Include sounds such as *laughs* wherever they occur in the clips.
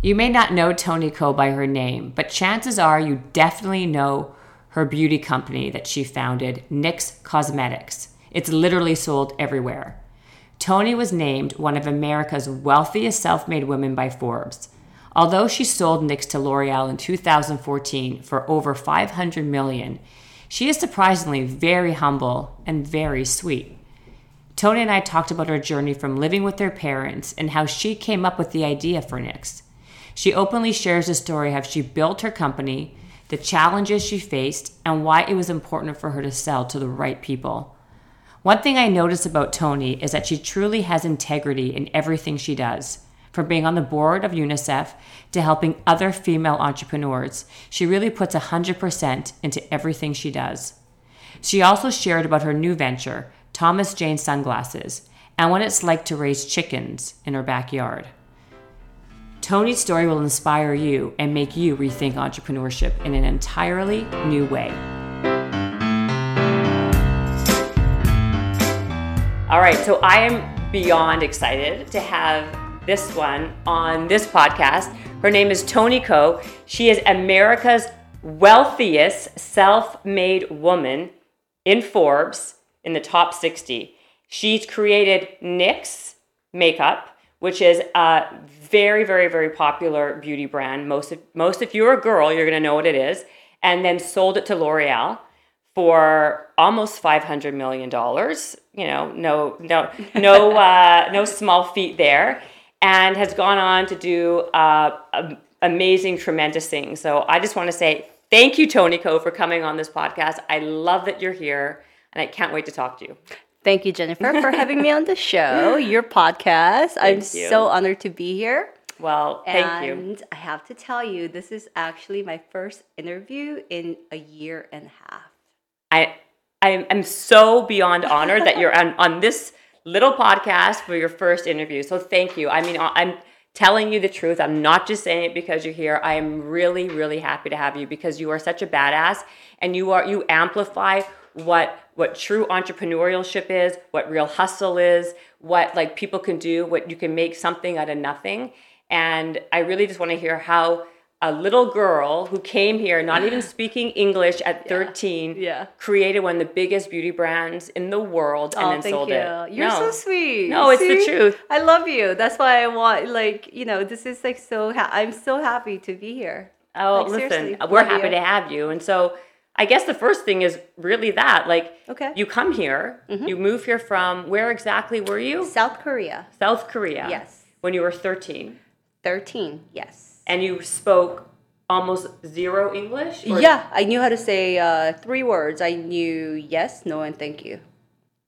You may not know Toni Ko by her name, but chances are you definitely know her beauty company that she founded, NYX Cosmetics. It's literally sold everywhere. Toni was named one of America's wealthiest self made women by Forbes. Although she sold NYX to L'Oreal in 2014 for over 500 million, she is surprisingly very humble and very sweet. Toni and I talked about her journey from living with her parents and how she came up with the idea for NYX. She openly shares the story how she built her company, the challenges she faced, and why it was important for her to sell to the right people. One thing I notice about Toni is that she truly has integrity in everything she does. From being on the board of UNICEF to helping other female entrepreneurs, she really puts 100% into everything she does. She also shared about her new venture, Thomas James Sunglasses, and what it's like to raise chickens in her backyard. Toni's story will inspire you and make you rethink entrepreneurship in an entirely new way. All right, so I am beyond excited to have this one on this podcast. Her name is Toni Ko. She is America's wealthiest self made woman in Forbes in the top 60. She's created NYX makeup, which is a very, very, very popular beauty brand. Most of, most if you're a girl, you're gonna know what it is. And then sold it to L'Oreal for almost five hundred million dollars. You know, no, no, no, *laughs* uh, no small feat there. And has gone on to do uh, amazing, tremendous things. So I just want to say thank you, Toni Ko, for coming on this podcast. I love that you're here, and I can't wait to talk to you. Thank you, Jennifer, for *laughs* having me on the show, your podcast. Thank I'm you. so honored to be here. Well, thank and you. And I have to tell you, this is actually my first interview in a year and a half. I I am so beyond honored that you're on, on this little podcast for your first interview. So thank you. I mean, I'm telling you the truth. I'm not just saying it because you're here. I am really, really happy to have you because you are such a badass and you are you amplify what what true entrepreneurship is, what real hustle is, what like people can do, what you can make something out of nothing. And I really just want to hear how a little girl who came here not even *laughs* speaking English at 13 yeah. created one of the biggest beauty brands in the world and oh, then sold you. it. You're no. so sweet. No, it's the truth. I love you. That's why I want like, you know, this is like so ha- I'm so happy to be here. Oh, like, listen, we're happy you. to have you. And so I guess the first thing is really that. Like, okay. you come here, mm-hmm. you move here from where exactly were you? South Korea. South Korea. Yes. When you were 13. 13, yes. And you spoke almost zero English? Or? Yeah, I knew how to say uh, three words. I knew yes, no, and thank you.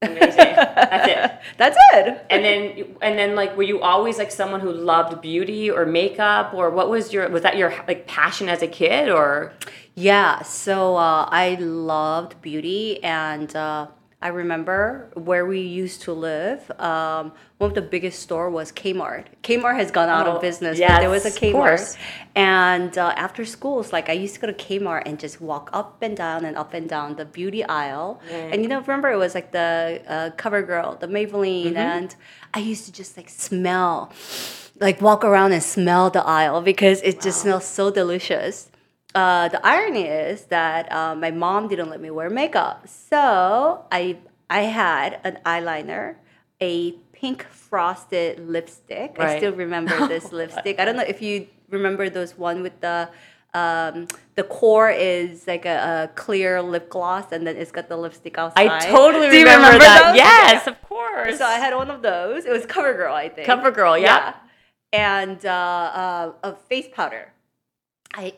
Amazing. That's it. *laughs* That's it. And then, and then, like, were you always like someone who loved beauty or makeup, or what was your was that your like passion as a kid, or? Yeah. So uh, I loved beauty, and uh, I remember where we used to live. Um, one of the biggest store was Kmart. Kmart has gone out oh, of business, yes, but there was a Kmart. And uh, after schools, like I used to go to Kmart and just walk up and down and up and down the beauty aisle. Mm. And you know, remember it was like the uh, CoverGirl, the Maybelline, mm-hmm. and I used to just like smell, like walk around and smell the aisle because it wow. just smells so delicious uh, the irony is that uh, my mom didn't let me wear makeup, so I I had an eyeliner, a pink frosted lipstick. Right. I still remember *laughs* this lipstick. I don't know if you remember those one with the um, the core is like a, a, clear lip gloss, and then it's got the lipstick outside. I totally remember, remember, that. Those? Yes, of course. So I had one of those. It was CoverGirl, I think. CoverGirl, yeah. yeah. And uh, uh, a face powder. I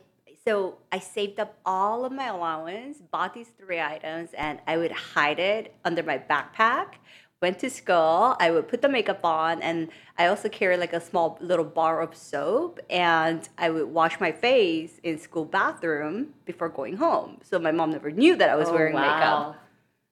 so I saved up all of my allowance, bought these three items, and I would hide it under my backpack. Went to school, I would put the makeup on, and I also carry like a small little bar of soap, and I would wash my face in school bathroom before going home. So my mom never knew that I was oh, wearing wow. makeup.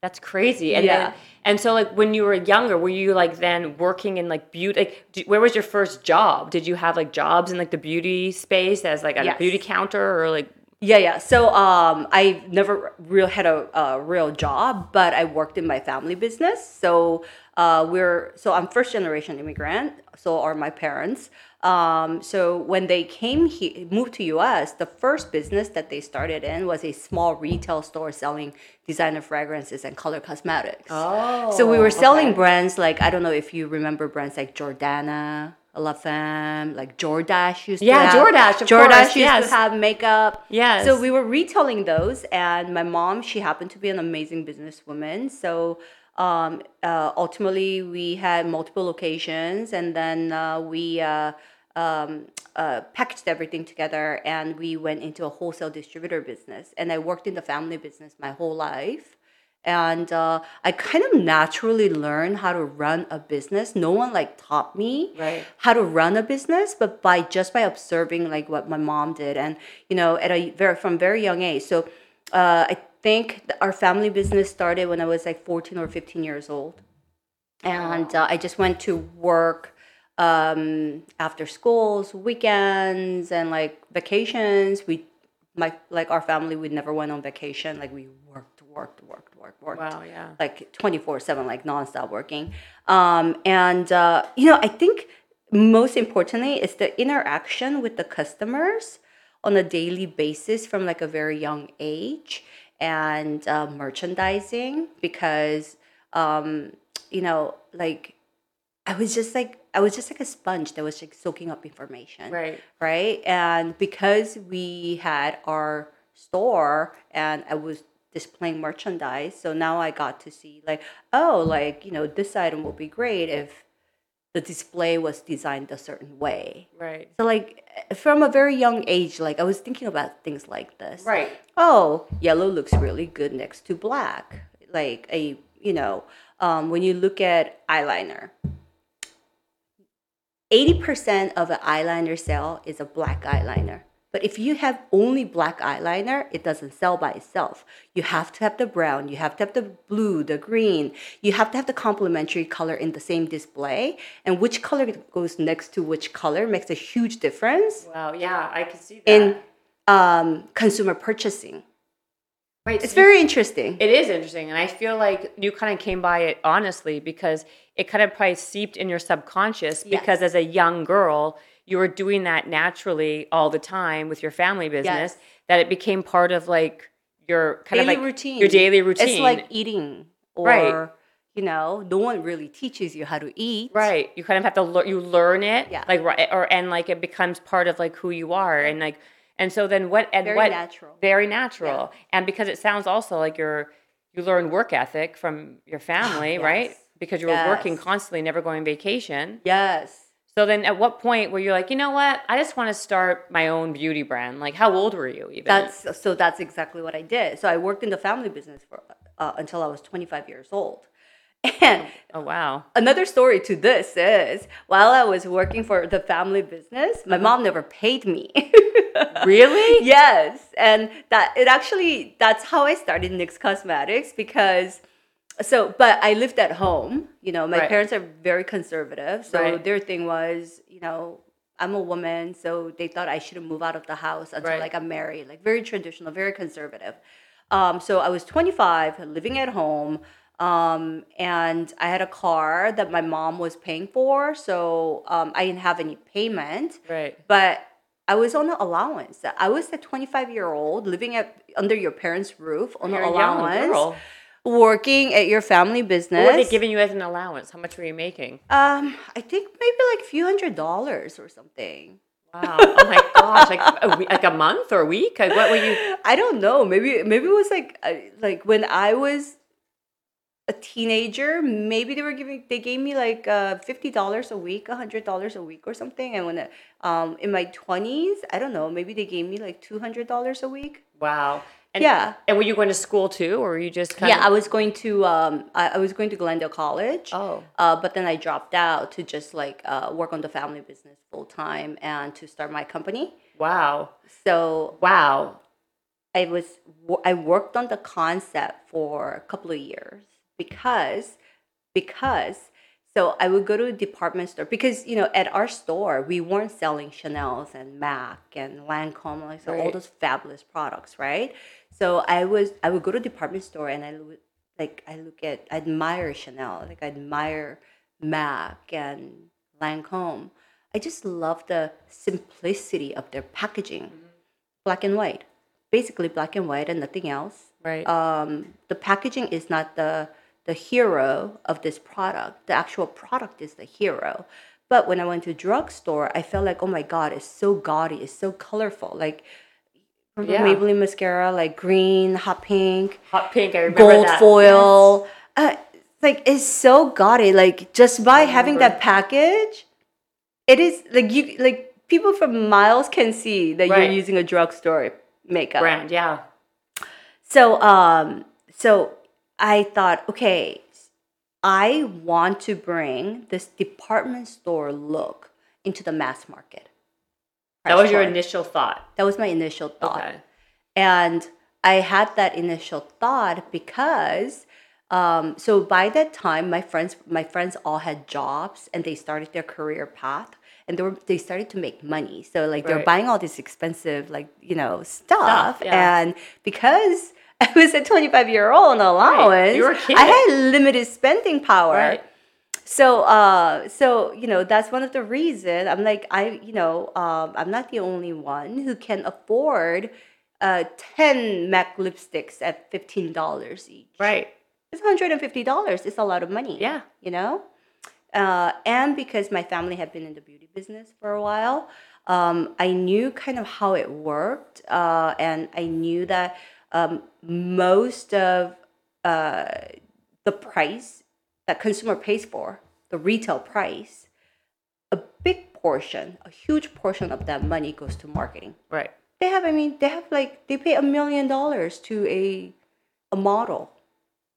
That's crazy. And yeah. Then, and so like when you were younger, were you like then working in like beauty? Like, where was your first job? Did you have like jobs in like the beauty space as like a yes. beauty counter or like? Yeah, yeah. So um, I never real had a, a, real job, but I worked in my family business. So uh, we're so I'm first generation immigrant. So are my parents. Um, so when they came here, moved to US, the first business that they started in was a small retail store selling designer fragrances and color cosmetics. Oh, so we were selling okay. brands like I don't know if you remember brands like Jordana, La Femme, like Jordache used Yeah, to have. Jordache, of Jordache course, used yes. to have makeup. Yes. So we were retailing those, and my mom, she happened to be an amazing businesswoman. So um, uh, ultimately, we had multiple locations, and then uh, we uh, um, uh, packaged everything together, and we went into a wholesale distributor business. And I worked in the family business my whole life. And uh, I kind of naturally learned how to run a business. No one like taught me Right. how to run a business, but by just by observing like what my mom did, and you know, at a very from very young age. So uh, I think our family business started when I was like 14 or 15 years old, and uh, I just went to work um, after schools, weekends, and like vacations. We my like our family we never went on vacation. Like we worked, worked, worked, worked, worked Wow, yeah. like 24 7 like nonstop working um, and uh, you know i think most importantly is the interaction with the customers on a daily basis from like a very young age and uh, merchandising because um, you know like i was just like i was just like a sponge that was like soaking up information Right. right? And because we had our store and I was displaying merchandise, so now I got to see like, oh, like you know, this item will be great if the display was designed a certain way. Right. So like from a very young age, like I was thinking about things like this. Right. Oh, yellow looks really good next to black. Like a you know, um, when you look at eyeliner, 80% of an eyeliner sale is a black eyeliner. But if you have only black eyeliner, it doesn't sell by itself. You have to have the brown, you have to have the blue, the green. You have to have the complementary color in the same display. And which color goes next to which color makes a huge difference Wow. Yeah, I can see that. in um, consumer purchasing. right. It's so you- very interesting. It is interesting, and I feel like you kind of came by it honestly because it kind of probably seeped in your subconscious. Yes. Because as a young girl, you were doing that naturally all the time with your family business. Yes. That it became part of like your kind daily of like routine. your daily routine. It's like eating, or Right. you know, no one really teaches you how to eat. Right. You kind of have to learn. You learn it. Yeah. Like right. Or and like it becomes part of like who you are, and like and so then what and Very what natural. very natural, and because it sounds also like you're you learn work ethic from your *sighs* family, right? Because you were working constantly, never going on vacation. Yes. So then, at what point were you like, you know what? I just want to start my own beauty brand. Like, how old were you even? That's so. That's exactly what I did. So I worked in the family business for uh, until I was 25 years old. *laughs* And oh wow. another story to this is while I was working for the family business, my mom never paid me. *laughs* Really? yes, and that it actually that's how I started NYX Cosmetics because so but I lived at home. You know, my Right. parents are very conservative, so Right. their thing was, you know, I'm a woman, so they thought I shouldn't move out of the house until Right. like I'm married, like very traditional, very conservative. Um, so I was 25, living at home, um, and I had a car that my mom was paying for, so um, I didn't have any payment Right. but I was on an allowance. I was a 25 year old living at under your parents' roof on You're an allowance. Working at your family business. What were they giving you as an allowance? How much were you making? um, I think maybe like a few hundred dollars or something. Wow. Oh my gosh. Like a, like a month or a week? Like what were you? *laughs* I don't know. Maybe maybe it was like like when I was a teenager. Maybe they were giving they gave me like uh, fifty dollars a week, hundred dollars a week or something. And when um in my twenties, I don't know. Maybe they gave me like two hundred dollars a week. Wow. And, Yeah. And were you going to school too, or were you just kind yeah, I was going to um, I, I was going to Glendale College. Oh. Uh, but then I dropped out to just like uh, work on the family business full time and to start my company. Wow. So Wow. I was I worked on the concept for a couple of years because because so I would go to a department store because you know at our store we weren't selling Chanel's and Mac and Lancome like so all Right. those fabulous products right so I was I would go to department store and I would like I look at I admire Chanel like I admire Mac and Lancome I just love the simplicity of their packaging, black and white, basically black and white and nothing else. Right. Um, the packaging is not the the hero of this product. The actual product is the hero. But when I went to drugstore, I felt like, oh my god, it's so gaudy, it's so colorful. Like Yeah. Maybelline mascara, like green, hot pink, Hot pink. I remember gold that. foil. Uh, like it's so gaudy. Like just by having that package, it is like you like people from miles can see that Right. you're using a drugstore makeup. brand. Yeah. So um so I thought, okay, I want to bring this department store look into the mass market. That was your initial thought. That was my initial thought. Okay. And I had that initial thought because um, so by that time my friends my friends all had jobs and they started their career path and they were they started to make money. So like they're buying all this expensive like, you know, stuff. Stuff, yeah. And because *laughs* I was a 25 year old on allowance, You were a kid. I had limited spending power. Right. So, uh, so you know, that's one of the reason I'm like, I, you know, um, I'm not the only one who can afford uh, ten MAC lipsticks at fifteen dollars each. Right. It's hundred and fifty dollars. It's a lot of money. Yeah. you know, uh, and because my family had been in the beauty business for a while, um, I knew kind of how it worked, uh, and I knew that um, most of uh, the price that consumer pays for, the retail price, a big portion, a huge portion of that money goes to marketing. Right. They have, I mean, they have like they pay a million dollars to a a model.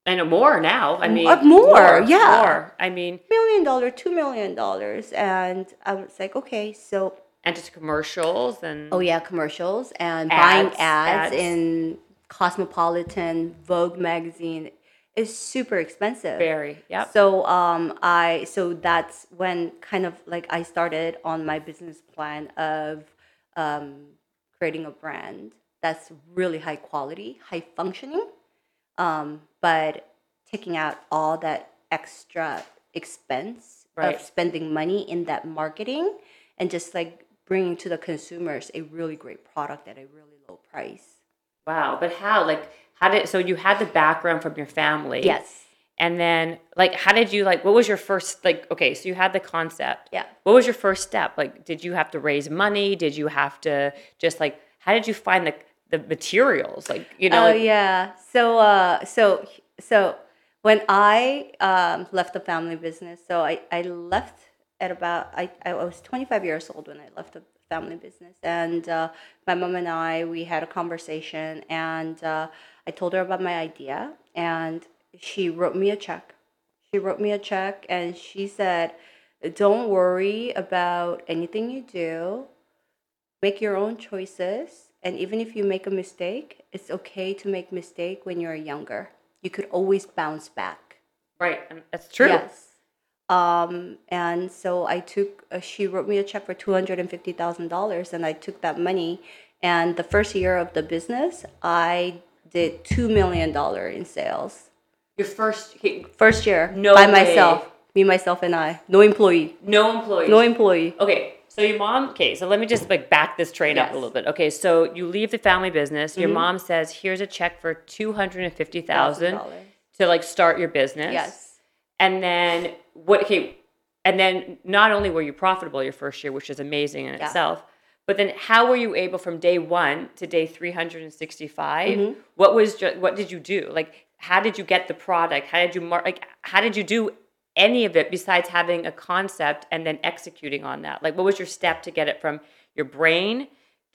And more now. I mean, Uh, more, yeah. More. I mean, Million dollar, two million dollars, and I was like, okay, so and just commercials and oh yeah, commercials and Ads, buying ads, ads. in Cosmopolitan, Vogue magazine is super expensive. very. yeah. So um, I so that's when kind of like I started on my business plan of um, creating a brand that's really high quality, high functioning, um, but taking out all that extra expense Right. of spending money in that marketing and just like bringing to the consumers a really great product at a really low price. Wow. But how? Like, how did? So you had the background from your family. Yes. And then, like, how did you like? What was your first like? Okay, so you had the concept. Yeah. What was your first step? Like, did you have to raise money? Did you have to just like? How did you find the the materials? Like, you know. Oh like, yeah. So uh, so so when I um, left the family business, so I, I left at about I, I was 25 years old when I left the family business, and uh, my mom and I we had a conversation, and uh, I told her about my idea, and she wrote me a check. She wrote me a check, and she said, "Don't worry about anything you do make your own choices and even if you make a mistake it's okay to make mistake when you're younger you could always bounce back Right. That's true. yes um, and so i took uh, she wrote me a check for $250000 and i took that money and the first year of the business i did $2 million in sales Your first okay, first year No by way. myself me myself and i no employee no employee, no employee Okay, so your mom. Okay, so let me just like back this train up a little bit. Okay, so you leave the family business. Your mm-hmm. mom says, "Here's a check for two hundred and fifty thousand $1,000. to like start your business." yes And then what? Okay, and then not only were you profitable your first year, which is amazing in Yeah. itself, but then how were you able from day one to day three hundred and sixty-five? Mm-hmm. What was ju- what did you do? Like, how did you get the product? How did you mar- like? How did you do any of it besides having a concept and then executing on that? Like, what was your step to get it from your brain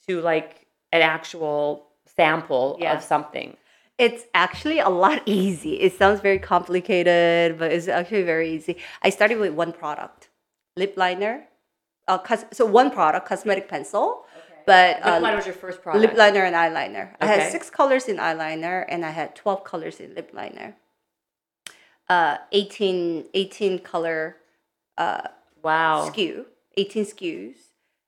to like an actual sample Yeah. of something? It's actually a lot *laughs* easy. It sounds very complicated, but it's actually very easy. I started with one product, lip liner. Uh, cos- so one product, cosmetic pencil, but Lip uh, liner was your first product. lip liner and eyeliner. I had six colors in eyeliner, and I had twelve colors in lip liner. Uh, 18, 18 color wow. SKU. 18 SKUs,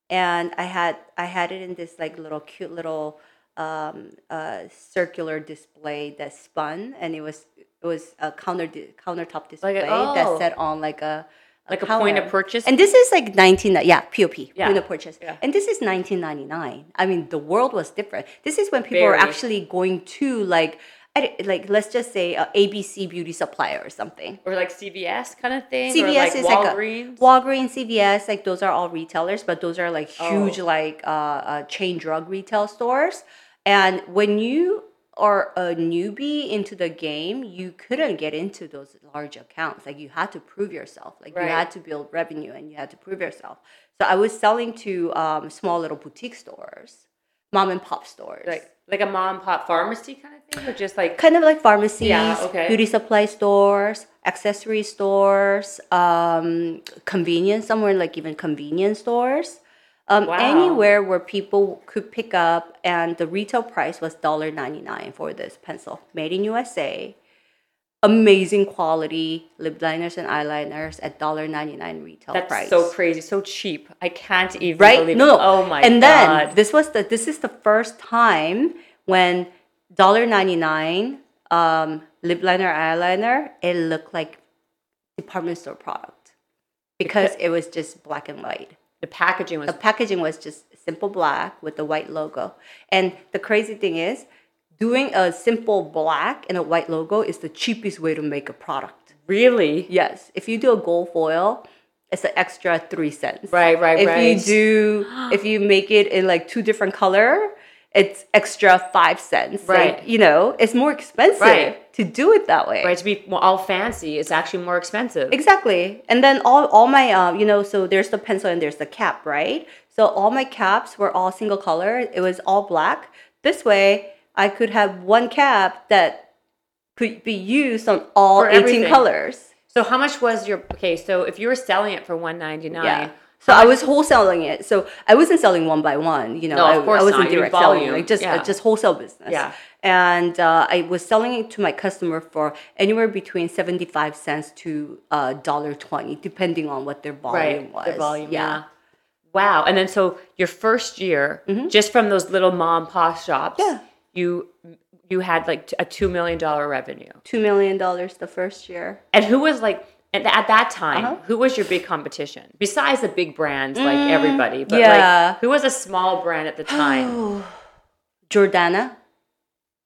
and I had I had it in this like little cute little um, uh, circular display that spun, and it was it was a counter di- countertop display oh. that set on like a, Like a point of purchase? And this is like 19, yeah, POP, Yeah. point of purchase. Yeah. And this is 1999. I mean, the world was different. This is when people were Very. actually going to like, like let's just say uh, ABC beauty supplier or something. or like CVS kind of thing? CVS or like is Walgreens? like a Walgreens, CVS, like those are all retailers, but those are like huge, Oh. like uh, uh, chain drug retail stores. And when you are a newbie into the game, you couldn't get into those large accounts. Like you had to prove yourself. Like Right. you had to build revenue and you had to prove yourself. So I was selling to um, small little boutique stores, mom and pop stores. like like a mom and pop pharmacy kind of thing? Or just like kind of like pharmacies, Yeah, okay. beauty supply stores, accessory stores, um, convenience somewhere like even convenience stores. Um, Wow. Anywhere where people could pick up, and the retail price was $1.99 for this pencil, made in USA. Amazing quality lip liners and eyeliners at $1.99 retail that's price. so crazy, so cheap. I can't even right? believe No, no. Oh my and god. then this was the this is the first time when dollar ninety nine um, lip liner eyeliner it looked like department store product because it was just black and white. The packaging was The packaging was just simple black with the white logo. And the crazy thing is, doing a simple black and a white logo is the cheapest way to make a product. really Yes, if you do a gold foil, it's an extra three cents. Right, right, if right. you do, if you make it in like two different color, it's extra five cents. Right. Like, you know, it's more expensive Right. to do it that way. right to be all fancy. It's actually more expensive. Exactly. And then all, all my, uh, you know, so there's the pencil and there's the cap, right? So all my caps were all single color. It was all black. This way, I could have one cap that could be used on all For 18 everything. colors. So how much was your okay? So if you were selling it for one ninety nine, Yeah. So I was wholesaling it. So I wasn't selling one by one. You know, No, I, of course I wasn't not. Direct volume. selling, like just uh, just wholesale business. Yeah. And uh, I was selling it to my customer for anywhere between seventy five cents to uh, dollar twenty, depending on what their volume right was. the volume. Yeah. Wow. And then so your first year, just from those little mom pop shops, Mm-hmm. Yeah. you you had like a two million dollar revenue. Two million dollars the first year. And who was like at, at that time? Uh-huh. Who was your big competition besides the big brands like everybody? But Mm, yeah. like who was a small brand at the time? *gasps* Jordana.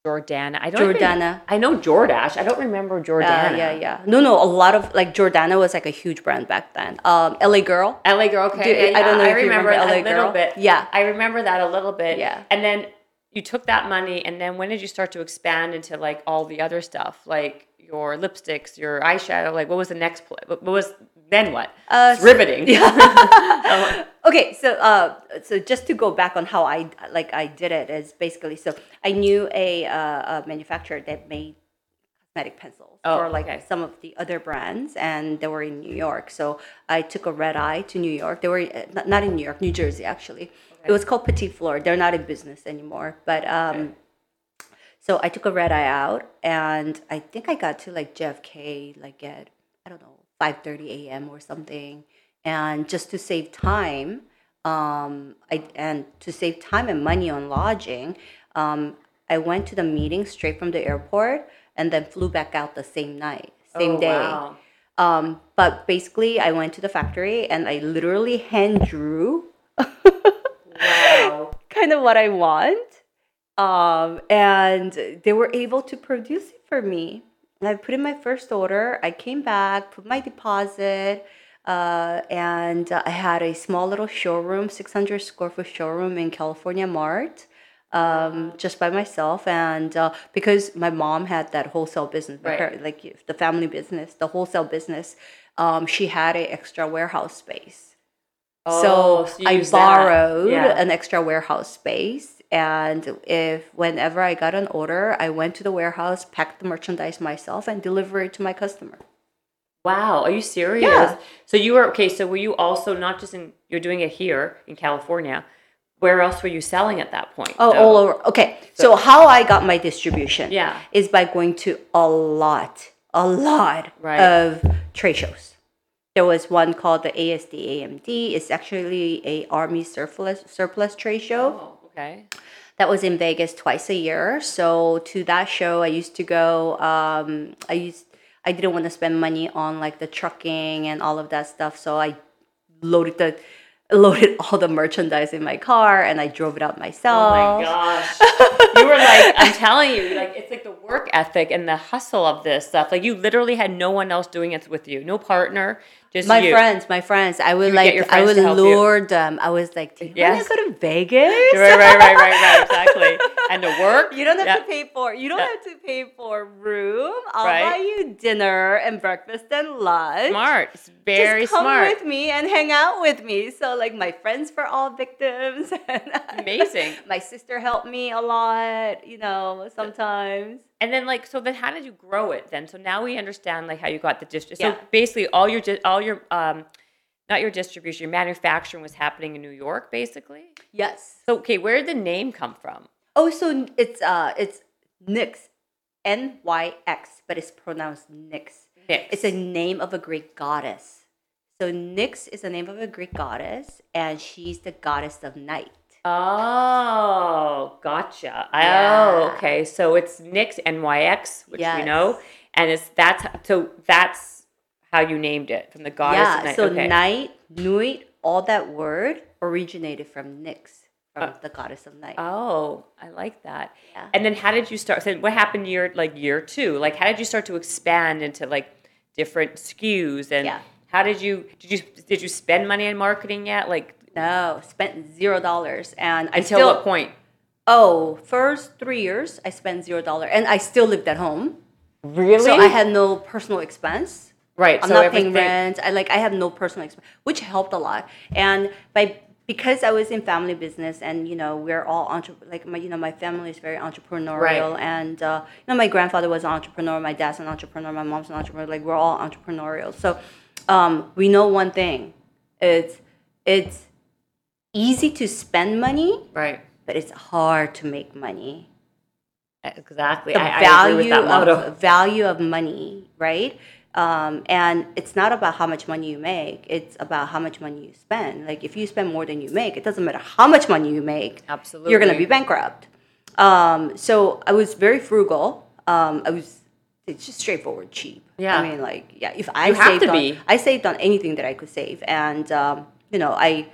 Jordana. I don't. even- Jordana. I know Jordache. I don't remember Jordana. Uh, yeah, yeah. No, no. A lot of like Jordana was like a huge brand back then. Um, LA Girl. LA Girl. Okay. Yeah, I don't know I if you remember, remember a LA little bit. Yeah. I remember that a little bit. Yeah. And then you took that money, and then when did you start to expand into like all the other stuff, like your lipsticks, your eyeshadow? Like, what was the next? Pl- what was then? What? Uh, it's riveting. *laughs* *laughs* Okay, so uh, so just to go back on how I like I did it is basically so I knew a, uh, a manufacturer that made cosmetic pencils Oh, for like okay. some of the other brands, and they were in New York. So I took a red eye to New York. They were uh, not, in New York, New Jersey actually. It was called Petit Fleur. They're not in business anymore, but um, so I took a red eye out, and I think I got to like JFK like at I don't know five thirty a.m. or something, and just to save time, um, I and to save time and money on lodging, um, I went to the meeting straight from the airport, and then flew back out the same night, same Oh, day. wow. Um, but basically, I went to the factory and I literally hand drew Wow. *laughs* kind of what I want. Um, and they were able to produce it for me. And I put in my first order. I came back, put my deposit, uh, and uh, I had a small little showroom, 600 square foot showroom in California Mart, um, just by myself. And uh, because my mom had that wholesale business, Right. her- like the family business, the wholesale business, um, she had an extra warehouse space Oh, so, you I borrowed Yeah. an extra warehouse space. And if whenever I got an order, I went to the warehouse, packed the merchandise myself, and delivered it to my customer. Wow, are you serious? Yeah. So you were okay. So were you also not just in? You're doing it here in California. Where else were you selling at that point? Oh, though? all over. Okay, so how I got my distribution Yeah. is by going to a lot, a lot Right. of trade shows. There was one called the ASD AMD. It's actually a Army surplus surplus trade show. Oh, okay. that was in Vegas twice a year. So to that show, I used to go. Um, I used I didn't want to spend money on like the trucking and all of that stuff. So I loaded the loaded *laughs* all the merchandise in my car and I drove it out myself. Oh my gosh. *laughs* you were like, I'm telling you, like it's like the work ethic and the hustle of this stuff. Like you literally had no one else doing it with you, no partner, just my you. friends, my friends. I would get like, I would help you. lure them. I was like, do you Yes. want to go to Vegas? Right, right, right, right, right, *laughs* exactly. And to work, You don't have Yeah. to pay for you don't Yeah. have to pay for room. I'll Right. buy you dinner and breakfast and lunch. smart, It's very Just come smart. with me and hang out with me. So like my friends were all victims. *laughs* Amazing. my sister helped me a lot, you know, sometimes. And then like so then how did you grow it then? So now we understand like how you got the distribution. Yeah. So basically all your all your um not your distribution, your manufacturing was happening in New York basically. Yes. So okay, where did the name come from? Oh, so it's uh it's Nyx. N Y X, but it's pronounced Nyx. Nyx. It's a name of a Greek goddess. So Nyx is the name of a Greek goddess, and she's the goddess of night. Oh, gotcha. Yeah. Oh, okay. So it's Nyx NYX, which we know, and it's that's so that's how you named it from the goddess. yeah. of night. So okay. night, nuit, all that word originated from Nyx, from Uh, the goddess of night. Oh, I like that. Yeah. And then how did you start? So what happened year like year two? Like how did you start to expand into like different SKUs and Yeah. how did you did you did you spend money on marketing yet? Like no, spent zero dollars, and I until still what point? oh first three years I spent zero dollar, and I still lived at home, Really? so I had no personal expense. right. I'm so not everything, paying rent. I like I have no personal expense, which helped a lot. And by because I was in family business, and you know we're all entre- like my you know my family is very entrepreneurial, Right. and uh, you know my grandfather was an entrepreneur, my dad's an entrepreneur, my mom's an entrepreneur. Like we're all entrepreneurial. So um, we know one thing: it's it's easy to spend money, Right. but it's hard to make money Exactly. the I, I agree value with that motto. of value of money, right? Um, and it's not about how much money you make; it's about how much money you spend. Like if you spend more than you make, it doesn't matter how much money you make. Absolutely. you're gonna be bankrupt. Um, so I was very frugal. Um, I was it's just straightforward cheap. Yeah. I mean, like yeah, if I You have saved to on, be. I saved on anything that I could save, and um, you know, I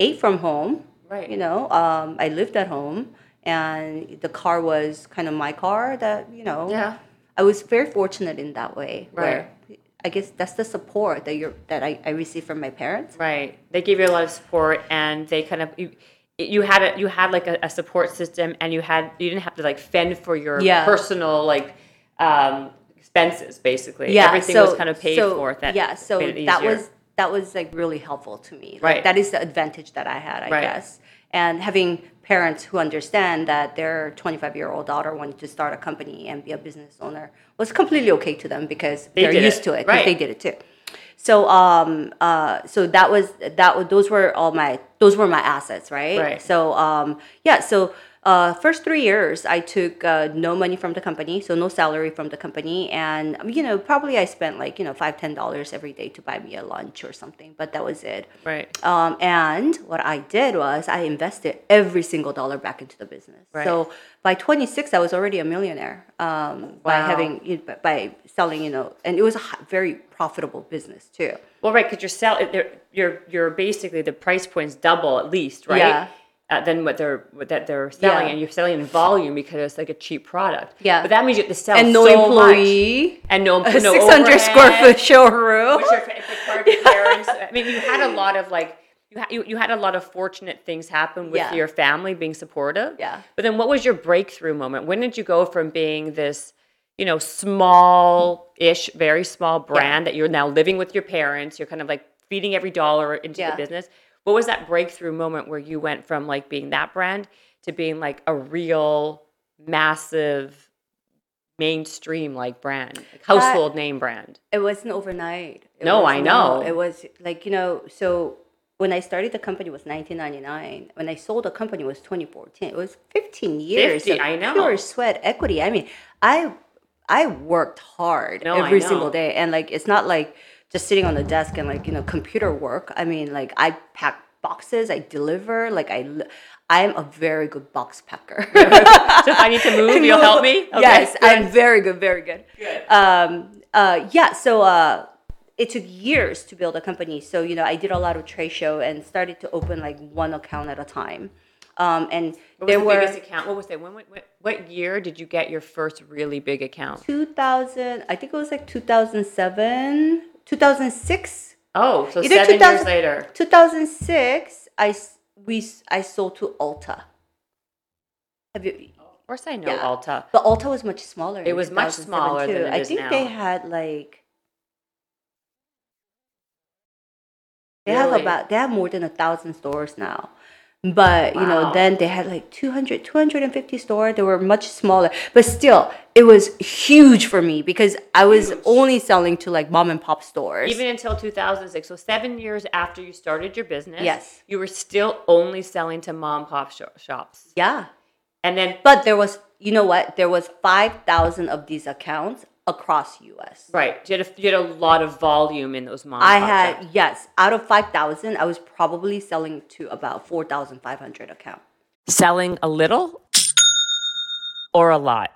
ate from home. Right. You know, um, I lived at home, and the car was kind of my car. That you know, Yeah. I was very fortunate in that way. Right. Where I guess that's the support that you're that I, I received from my parents. Right. They gave you a lot of support, and they kind of you, you had a you had like a, a support system, and you had you didn't have to like fend for your Yeah. personal like um, expenses. Basically, yeah, everything so, was kind of paid so, for. That yeah, so that was that was like really helpful to me. Like, Right. that is the advantage that I had, I Right. guess. And having parents who understand that their 25 year old daughter wanted to start a company and be a business owner was completely okay to them because They are used it. to it. Right. They did it too. So um uh so that was that was those were all my those were my assets, right? Right. So um yeah, so uh, first three years, I took uh, no money from the company, so no salary from the company, and you know probably I spent like you know five ten dollars every day to buy me a lunch or something, but that was it. right. Um, and what I did was I invested every single dollar back into the business. Right. So by 26, I was already a millionaire um, by having by selling, you know, and it was a very profitable business too. Well, right, because you're sell they're- you're you're basically the price point's double at least, right? Yeah. Uh, than what they're what that they're selling, Yeah. and you're selling in volume because it's like a cheap product. Yeah. but that means you have to sell and no so employee, much. and no, *laughs* a no 600 square foot showroom. Which are, if it's hard for parents. I mean, you had a lot of like you, ha- you you had a lot of fortunate things happen with Yeah. your family being supportive. Yeah. But then, what was your breakthrough moment? When did you go from being this, you know, small-ish, very small brand that you're now living with your parents? You're kind of like feeding every dollar into Yeah. the business. What was that breakthrough moment where you went from like being that brand to being like a real, massive, mainstream like brand, like household name brand? It wasn't overnight. It No, was I know. It was like you know. So when I started the company was 1999. When I sold the company was 2014. It was 15 years. 50, of I know. Pure sweat equity. I mean, I I worked hard No, every single day, and like it's not like just sitting on the desk and like you know computer work. I mean, like I pack boxes. I deliver. Like I, I'm a very good box packer. *laughs* so if I need to move, you'll help me. *laughs* Okay, yes, good. I'm very good, very good. Good. Um, uh, yeah, so uh, it took years to build a company. So you know, I did a lot of trade show and started to open like one account at a time. Um, and What was there the were biggest account? What was it? When, what, what year did you get your first really big account? 2000. I think it was like 2007, 2006. Oh, so Either seven 2000 years later. 2006. I we I sold to Ulta. Have you? Of course, I know Yeah. Ulta. But Ulta was much smaller. It was much smaller too. than it I think now. they had like they have about they have more than a thousand stores now. But you know, then they had like 200, 250 stores. They were much smaller, but still, it was huge for me because I was Huge. only selling to like mom and pop stores. Even until 2006. So seven years after you started your business, Yes. you were still only selling to mom and pop sho- shops. yeah, And then, but there was, you know what? There was five thousand of these accounts across U.S. right, you had, a, you had a lot of volume in those mom I had shops. yes, out of five thousand, I was probably selling to about four thousand five hundred account. Selling a little or a lot?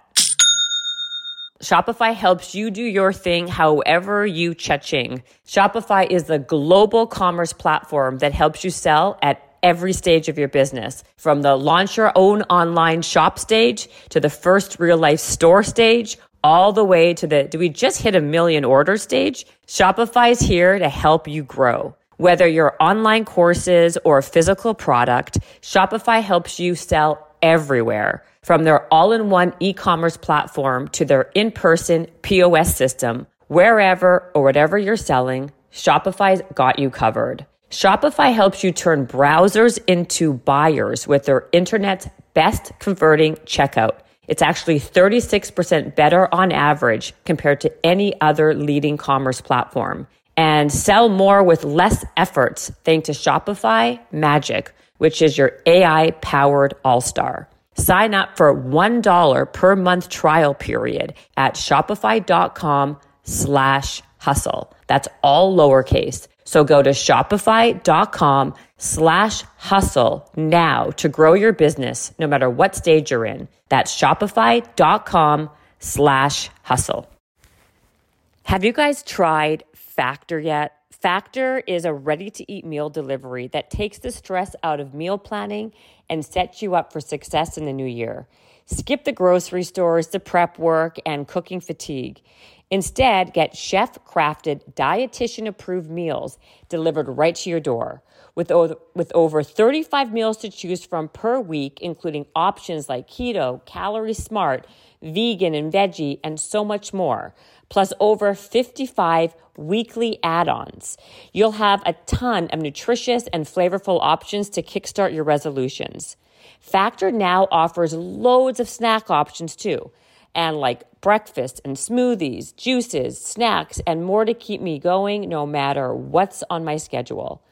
Shopify helps you do your thing however you cha-ching. Shopify is the global commerce platform that helps you sell at every stage of your business. From the launch your own online shop stage to the first real life store stage, all the way to the do we just hit a million order stage? Shopify is here to help you grow. Whether your online courses or a physical product, Shopify helps you sell everywhere. From their all in one e commerce platform to their in person POS system, wherever or whatever you're selling, Shopify's got you covered. Shopify helps you turn browsers into buyers with their internet's best converting checkout. It's actually 36% better on average compared to any other leading commerce platform. And sell more with less efforts thanks to Shopify Magic, which is your AI powered all star. Sign up for $1 per month trial period at shopify.com slash hustle. That's all lowercase. So go to shopify.com slash hustle now to grow your business no matter what stage you're in. That's shopify.com slash hustle. Have you guys tried Factor yet? Factor is a ready to eat meal delivery that takes the stress out of meal planning and sets you up for success in the new year. Skip the grocery stores, the prep work, and cooking fatigue. Instead, get chef crafted, dietitian approved meals delivered right to your door. With, o- with over 35 meals to choose from per week, including options like keto, calorie smart, vegan and veggie, and so much more, plus over 55 weekly add ons. You'll have a ton of nutritious and flavorful options to kickstart your resolutions. Factor now offers loads of snack options too, and like breakfast and smoothies, juices, snacks, and more to keep me going no matter what's on my schedule.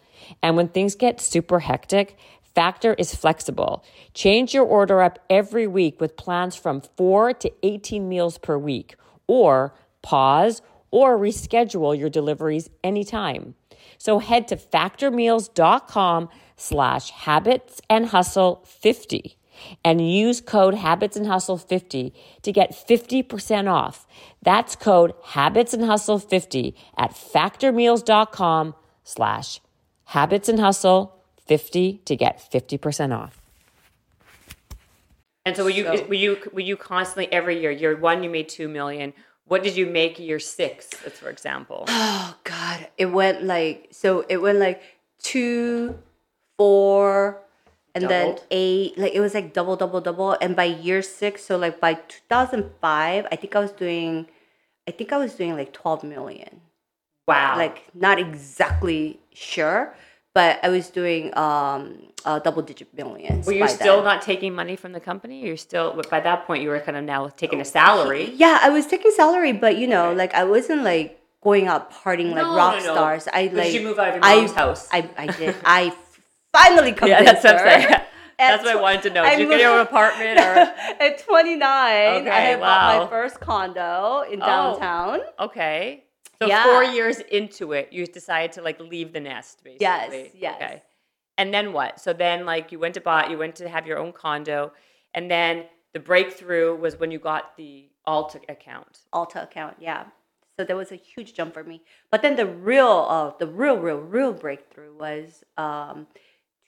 And when things get super hectic, Factor is flexible. Change your order up every week with plans from 4 to 18 meals per week, or pause or reschedule your deliveries anytime. So head to factormeals.com slash habits and hustle 50 and use code habits and hustle 50 to get 50% off. That's code habits and hustle 50 at factormeals.com slash habits and hustle 50 to get 50% off. And so were you So- were you were you constantly every year? Year one you made two million. What did you make year six, as for example? Oh God, it went like so. It went like two, four, and then eight. Like it was like double, double, double. And by year six, so like by two thousand five, I think I was doing, I think I was doing like twelve million. Wow. Like not exactly sure, but I was doing um uh, double digit millions. were you still then. not taking money from the company? You're still by that point you were kind of now taking a salary. Yeah, I was taking salary, but you know, like I wasn't like going out partying like rock no, no. stars. I like did you move out of your I- mom's house? I, I did. *laughs* I finally convinced Yeah, that's what I'm saying. *laughs* That's what I wanted to know. I Did you get your own apartment or *laughs* At 29, okay, I Okay, had bought my first condo in Oh. downtown. okay? So Yeah. four years into it, you decided to like leave the nest, basically. Yes, yes. Okay. and then what? So then like you went to buy, you went to have your own condo, and then the breakthrough was when you got the Ulta account. Ulta account, yeah. So that was a huge jump for me. But then the real, uh, the real, real, real breakthrough was um,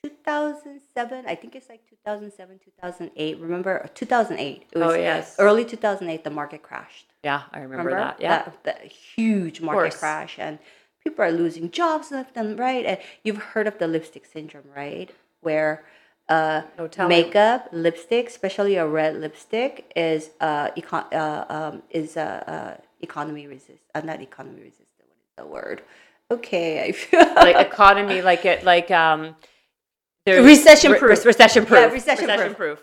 2007. I think it's like 2007, 2008. Remember 2008? It was Oh, yes. early 2008. The market crashed. Yeah, I remember, Remember that. Yeah. that, that huge market crash, and people are losing jobs left and right. And you've heard of the lipstick syndrome, right? Where uh, No, tell me. makeup, lipstick, especially a red lipstick, is uh, econ- uh um, is uh, uh, economy resist. Uh, not economy resistant. What is the word? Okay, I *laughs* feel like economy, like it, like um, there's- Recession re- proof. recession proof, Yeah, recession proof.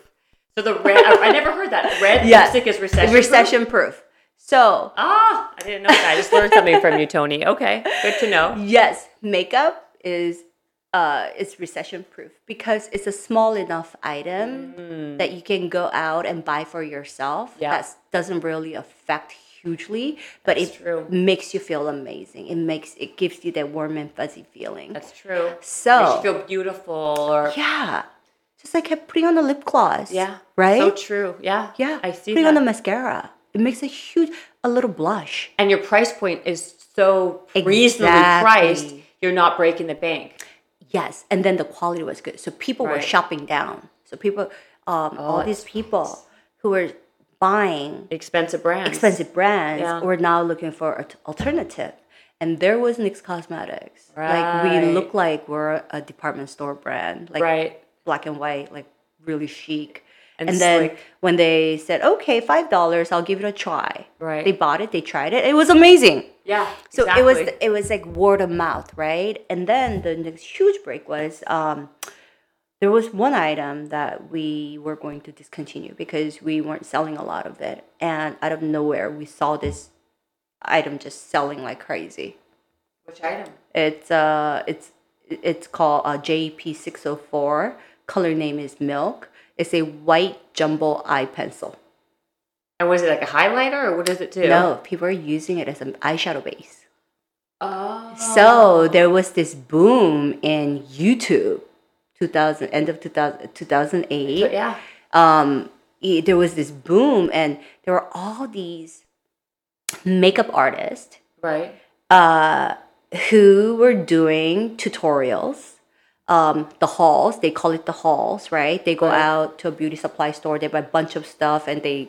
So the red, I, I never heard that. Red Yes. lipstick is recession. proof? recession proof. So Ah, I didn't know that. I just learned something from you, Toni. Okay, good to know. Yes, makeup is uh is recession proof because it's a small enough item that you can go out and buy for yourself. Mm. Yeah. That doesn't really affect hugely, but That's it true. makes you feel amazing. It makes it gives you that warm and fuzzy feeling. That's true. so Makes you feel beautiful, or yeah, just like putting on a lip gloss. yeah, right. So true. Yeah, yeah, I see putting that. on a mascara. It makes a huge a little blush. and your price point is so reasonably Exactly. priced. You're not breaking the bank. Yes, and then the quality was good. So people were shopping down. So people, um, all Oh, these people who were buying Expensive brands. expensive brands Yeah. were now looking for an alternative. And there was NYX Cosmetics. Right. Like we look like we're a department store brand, like Right. black and white, like really chic. And And, then when they said, "Okay, five dollars, I'll give it a try," Right. They bought it, they tried it, it was amazing. Yeah. So it was it was like word of mouth, right? And then the next huge break was um, there was one item that we were going to discontinue because we weren't selling a lot of it, and out of nowhere we saw this item just selling like crazy. Which item? It's uh it's it's called uh, JP six hundred four. Color name is Milk. It's a white jumbo eye pencil. And was it like a highlighter, or what does it do? No, people are using it as an eyeshadow base. Oh. So there was this boom in YouTube, 2000, end of 2000, 2008. yeah. Um, i- there was this boom, and there were all these makeup artists Right. uh, who were doing tutorials. Um, the hauls, they call it the hauls, right? They go Right. out to a beauty supply store, they buy a bunch of stuff, and they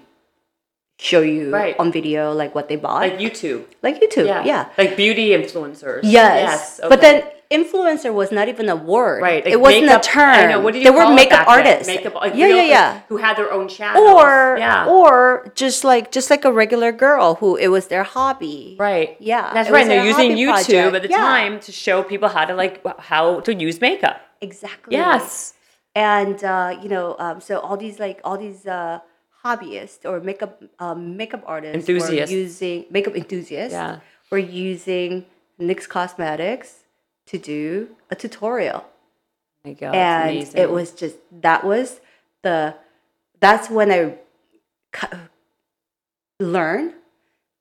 show you Right. on video like what they bought, Like YouTube. like YouTube, Yeah. yeah. Like beauty influencers. Yes. okay. But then influencer was not even a word. Right. like it wasn't makeup- a term. I know. What did you they were makeup then? artists. Makeup, like yeah, real- yeah, yeah. Who had their own channels. Or yeah. or just like just like a regular girl who it was their hobby. right. Yeah. That's right. And they're using YouTube project. at the Yeah, time to show people how to like how to use makeup. Exactly. Yes. And uh, you know, um, so all these like all these uh, hobbyists or makeup um, makeup artists Enthusiasts. were using makeup enthusiasts Yeah. were using NYX Cosmetics to do a tutorial. Oh my God, and it was just that was the that's when I learned.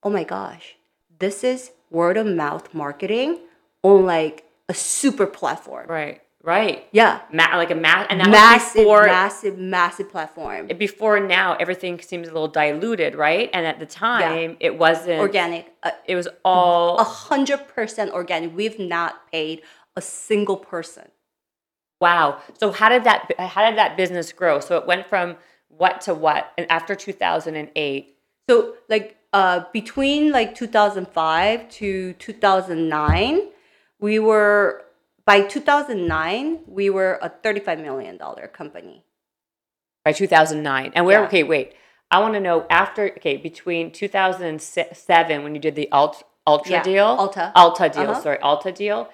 Oh my gosh, this is word of mouth marketing on like a super platform. right. Right. Yeah, Ma- like a math and that was massive, before massive, massive platform. before now everything seems a little diluted, right? And at the time it wasn't Organic, a It was all a hundred percent organic. We've not paid a single person. Wow. So how did that how did that business grow? So it went from what to what? And after 2008, So like uh between like 2005 to 2009, we were by 2009 we were a 35 million dollar company. by 2009. And where Yeah. okay, wait. I want to know after okay, between 2007 when you did the Alt, Ultra Yeah, deal, Ulta. Alta deal, Uh-huh. sorry, Alta deal.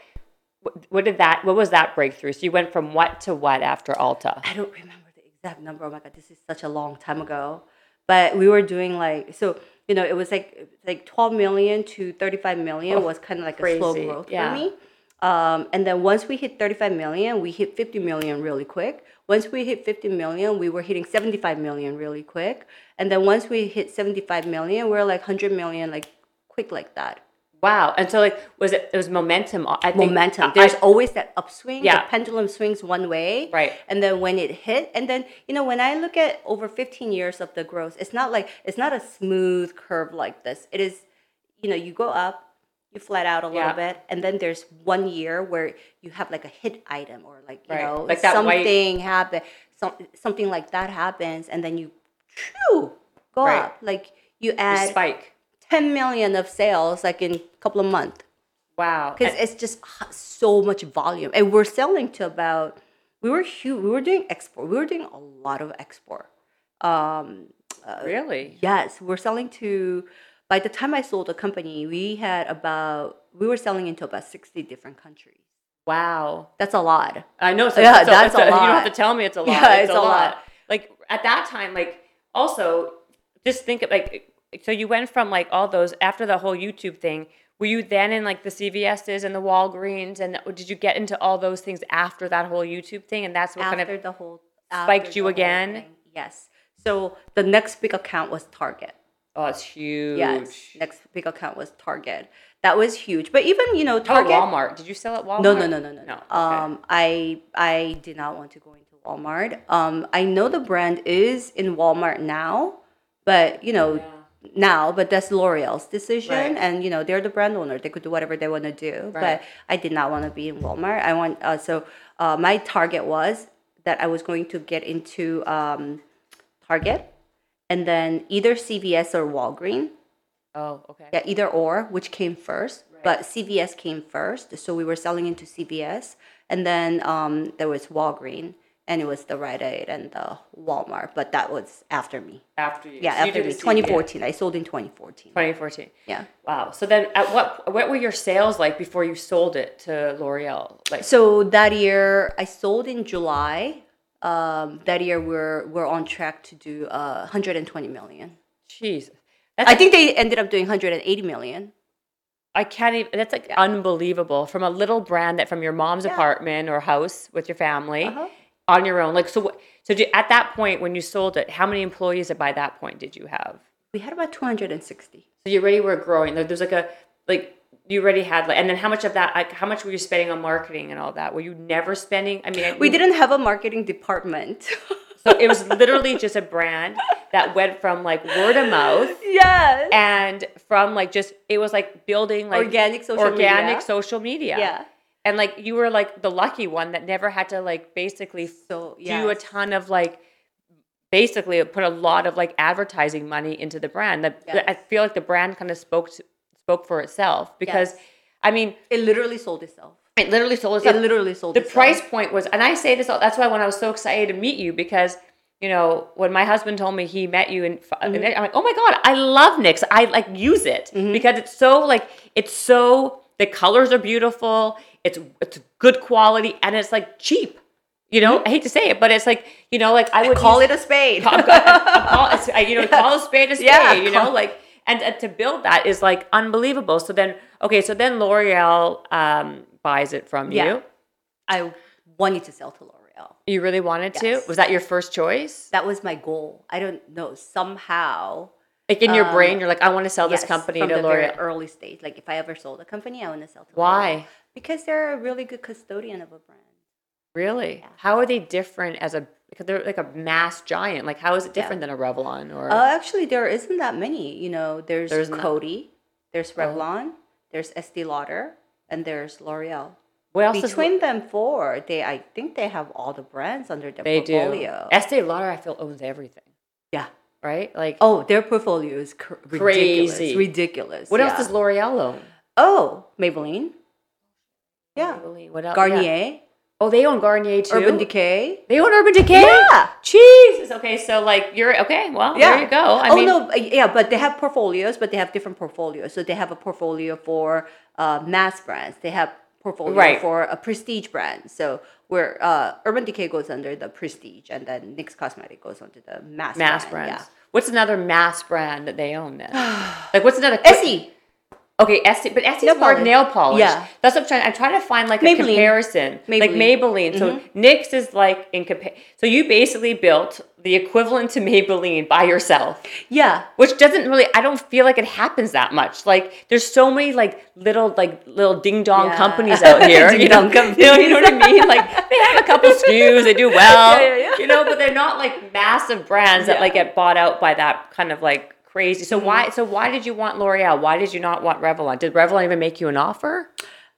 What, what did that what was that breakthrough? So you went from what to what after Alta? I don't remember the exact number. Oh my god, this is such a long time ago. But we were doing like so, you know, it was like like 12 million to 35 million was kind of like a slow Oh, growth Yeah. for me. Um, and then once we hit 35 million, we hit 50 million really quick. Once we hit 50 million, we were hitting 75 million really quick. And then once we hit 75 million, we we're like 100 million like quick like that. Wow. And so like was it it was momentum I think momentum. There's I- always that upswing. Yeah. The pendulum swings one way. Right. And then when it hit, and then you know when I look at over 15 years of the growth, it's not like it's not a smooth curve like this. It is, you know, you go up, you flat out a little Yeah. bit, and then there's one year where you have like a hit item or like you Right. know Like that white- something happen, some, something like that happens, and then you, phew, go Right. up. Like you add spike. 10 million of sales like in a couple of months Wow. because it's just so much volume and we're selling to about we were huge we were doing export we were doing a lot of export um really? yes we're selling to by the time i sold the company we had about we were selling into about 60 different countries Wow. that's a lot I know. So, Yeah, so that's a lot. *laughs* You don't have to tell me it's a *laughs* lot. Yeah, it's, it's a, a lot. lot. Like at that time, like also just think of like so you went from like all those after the whole YouTube thing. Were you then in like the CVS's and the Walgreens, and did you get into all those things after that whole YouTube thing? And that's what after kind of the whole spiked you again? thing. yes so the next big account was target oh, it's huge. yes next big account was target that was huge but even you know target Walmart? Did you sell at Walmart? No, no, no, no, no. No. okay. Um, I I did not want to go into Walmart. Um, I know the brand is in Walmart now, but you know now, but that's L'Oreal's decision, Right. and you know they're the brand owner. They could do whatever they want to do. Right. But I did not want to be in Walmart. I want uh, so uh, my target was that I was going to get into um, Target, and then either CVS or Walgreens. oh, okay. Yeah, either or, which came first. right. But CVS came first, so we were selling into CVS, and then um, there was Walgreen, and it was the Rite Aid and the Walmart. But that was after me. After you. Yeah, So after did me. CVS. 2014. I sold in 2014. 2014. Yeah. Wow. So then, at what what were your sales like before you sold it to L'Oreal? Like, So that year, I sold in July. Um, that year, we're we're on track to do uh, 120 million. jeez, that's I think they ended up doing 180 million. I can't even. That's like unbelievable from a little brand that from your mom's apartment or house with your family Uh-huh. on your own. Like so. So do, at that point when you sold it, how many employees by that point did you have? We had about 260. So you already were growing. Like there's like a like you already had like, and then how much of that? Like how much were you spending on marketing and all that? Were you never spending? I mean, I- We didn't have a marketing department. *laughs* So it was literally just a brand that went from like word of mouth *laughs* yes. and from like just it was like building like Organic social organic media. social media. Yeah. And like you were like the lucky one that never had to like basically So do a ton of like basically put a lot of like advertising money into the brand. The, Yes. I feel like the brand kind of spoke to, spoke for itself because Yes. I mean It literally sold itself. it literally sold itself. It literally sold the itself. price point was and i say this all that's why when i was so excited to meet you because you know when my husband told me he met you and mm-hmm. i'm like oh my god i love NYX i like use it mm-hmm. because it's so like it's so the colors are beautiful it's it's good quality and it's like cheap you know mm-hmm. i hate to say it but it's like you know like i would Call use- it a spade. *laughs* call, call, you know, call a spade a spade, Yeah, you know, like, and, and to build that is like unbelievable. So then, okay, so then L'Oreal um, buys it from Yeah. you. I wanted to sell to L'Oreal. You really wanted to? Was that your first choice? That was my goal. I don't know. Somehow, Like in your Um, brain, you're like, I want to sell this company to the very L'Oreal. early stage. Like if I ever sold a company, I want to sell to L'Oreal. Why? Because they're a really good custodian of a brand. Really? How are they different as a? Because they're like a mass giant. Like, how is it different than a Revlon or? Uh, actually, there isn't that many. You know, there's, There's Coty, there's Revlon, there's Estee Lauder, and there's L'Oreal. what else does Between them four, they I think they have all the brands under their they do? portfolio. Estee Lauder, I feel owns everything. Yeah. Right? Like, Oh, their portfolio is cr- ridiculous. Crazy. Ridiculous. what else does L'Oreal own? Oh, Maybelline. Yeah. Maybelline, What else? Garnier. Yeah. Oh, they own Garnier too. Urban Decay. They own Urban Decay. Yeah. Jesus. Okay, so like you're okay. Well, Yeah. there you go. I oh mean, no, uh, yeah, but they have portfolios, but they have different portfolios. So they have a portfolio for uh, mass brands. They have portfolio Right. for a prestige brand. So where uh, Urban Decay goes under the prestige, and then NYX Cosmetic goes under the mass mass brand. brands. What's another mass brand that they own then? *sighs* like what's another? Yeah. Essie. Okay, Essie, but Essie's Nail more nail polish. Yeah. that's what I'm trying. I'm trying to find like a Maybelline. comparison, like Maybelline. Maybelline. So mm-hmm. NYX is like in compa- So you basically built the equivalent to Maybelline by yourself. Yeah. Which doesn't really I don't feel like it happens that much. Like there's so many like little like little ding dong Yeah. companies *laughs* out here. you, know, Ding-dong you know, you know what I mean? Like they have a couple *laughs* SKUs, they do well. Yeah, yeah, yeah. You know, but they're not like massive brands that like get bought out by that kind of like crazy. So why so why did you want L'Oreal? Why did you not want Revlon? Did Revlon even make you an offer?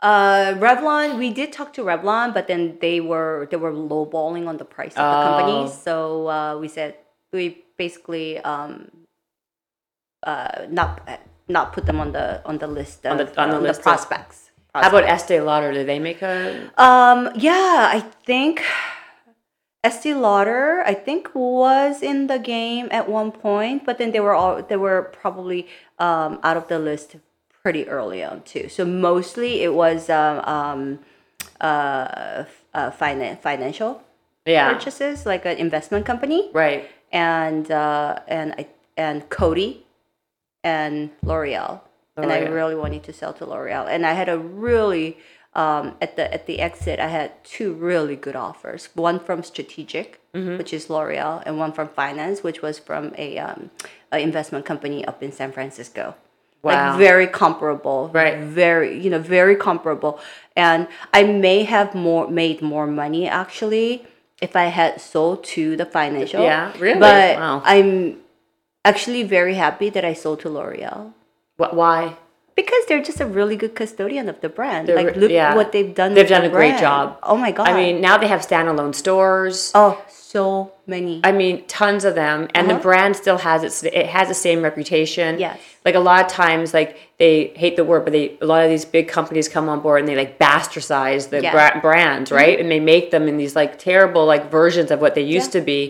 Uh, Revlon, we did talk to Revlon, but then they were they were lowballing on the price of the Oh. company. So uh, we said we basically um, uh, not not put them on the on the list of, On the- on the list of- prospects. How about Estee Lauder? Did they make a Um, yeah, I think Estee Lauder, I think was in the game at one point, but then they were all they were probably um, out of the list pretty early on too. So mostly it was um, um, uh, uh, finan- financial Yeah. purchases, like an investment company, Right. and uh, and I and Coty and L'Oreal. And I really wanted to sell to L'Oreal, and I had a really um, at the at the exit, I had two really good offers. One from Strategic, Mm-hmm. which is L'Oreal, and one from Finance, which was from a, um, a investment company up in San Francisco. Wow. Like very comparable, Right. Very, you know, very comparable. And I may have more made more money actually if I had sold to the financial. Yeah, really? But Wow. I'm actually very happy that I sold to L'Oreal What? Why? Because they're just a really good custodian of the brand. They're like look yeah. what they've done. They've done the a great job. Oh my god! I mean, now they have standalone stores. oh, so many. I mean, tons of them, and the Uh-huh. brand still has its. It has the same reputation. Yes. Like a lot of times, like they hate the word, but they a lot of these big companies come on board and they like bastardize the bra- brands, right? And they make them in these like terrible like versions of what they used Yeah. to be.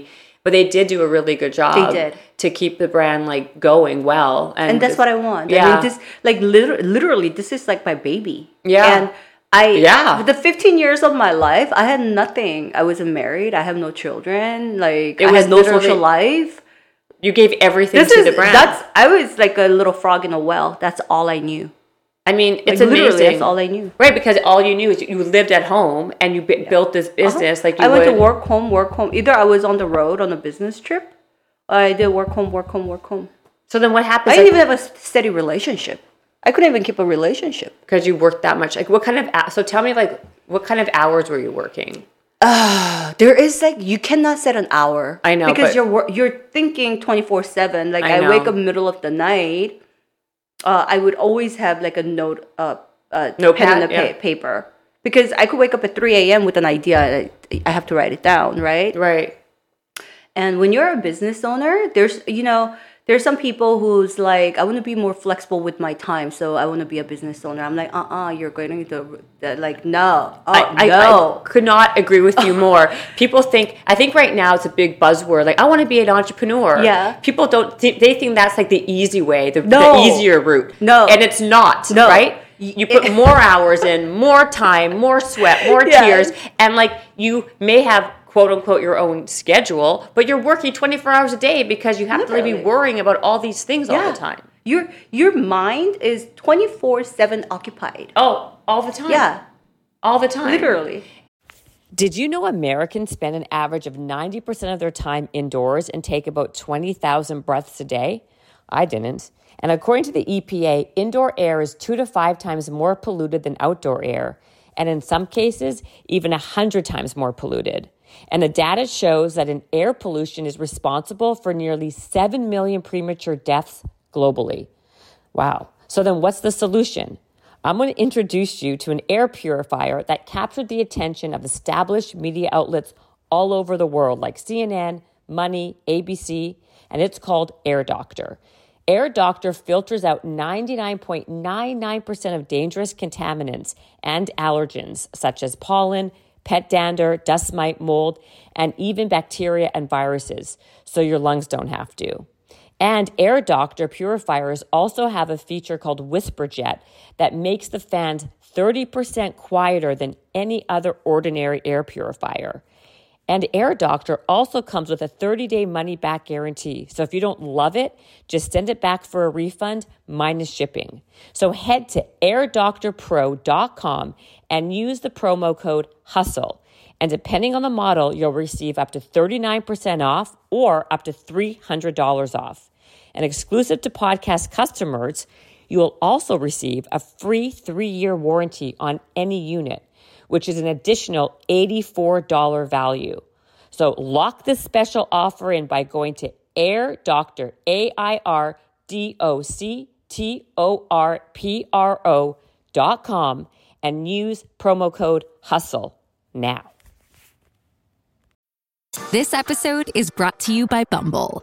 But they did do a really good job. They did. to keep the brand like going well, and, and that's what I want. I Yeah. mean, this like liter- literally, this is like my baby. Yeah. And I Yeah. the 15 years of my life, I had nothing. I wasn't married. I have no children. Like It I was had no social life. you gave everything This to is the brand. that's I was like a little frog in a well. That's all I knew. I mean, it's Like, literally, that's all I knew. Right, because all you knew is you lived at home and you bu- built this business like you Uh-huh. I went would. to work home, work home. Either I was on the road on a business trip, or I did work home, work home, work home. So then what happened? I didn't even have a steady relationship. I couldn't even keep a relationship. because you worked that much. Like, what kind of? So tell me, like, what kind of hours were you working? There is like you cannot set an hour. I know, because you're you're thinking twenty four seven. Like I I, wake up middle of the night. Uh, I would always have like a note, uh, uh, Notepad, pen and a pa- yeah. paper because I could wake up at three a.m. with an idea. I, I have to write it down, right? Right. And when you're a business owner, there's you know there's some people who's like I want to be more flexible with my time, so I want to be a business owner. I'm like, uh, uh you're going to the, like no, oh, I, I, no. I could not agree with you more. *laughs* People think, I think right now it's a big buzzword. Like, I want to be an entrepreneur. Yeah. People don't, th- they think that's like the easy way, the, No. the easier route. No. And it's not, No. right? You you put *laughs* more hours in, more time, more sweat, more Yeah. tears, and like you may have quote unquote your own schedule, but you're working 24 hours a day because you have to be worrying about all these things all the time. Your your mind is 24/7 occupied. Oh, all the time. Yeah, All the time. literally. Did you know Americans spend an average of 90% of their time indoors and take about 20,000 breaths a day? I didn't. And according to the EPA, indoor air is two to five times more polluted than outdoor air, and in some cases, even 100 times more polluted. And the data shows that an air pollution is responsible for nearly 7 million premature deaths globally. Wow. So then what's the solution? I'm going to introduce you to an air purifier that captured the attention of established media outlets all over the world, like CNN, Money, ABC, and it's called Air Doctor. Air Doctor filters out 99.99% of dangerous contaminants and allergens, such as pollen, pet dander, dust mite, mold, and even bacteria and viruses, so your lungs don't have to. And Air Doctor purifiers also have a feature called WhisperJet that makes the fans 30% quieter than any other ordinary air purifier. And Air Doctor also comes with a 30 day money back guarantee. So if you don't love it, just send it back for a refund minus shipping. So head to airdoctorpro.com and use the promo code HUSTLE And depending on the model, you'll receive up to 39% off or up to $300 off. And exclusive to podcast customers, you will also receive a free three year warranty on any unit, which is an additional $84 value. So lock this special offer in by going to Air Doctor, A I R D O C T O R P R O dot com and use promo code HUSTLE now. This episode is brought to you by Bumble.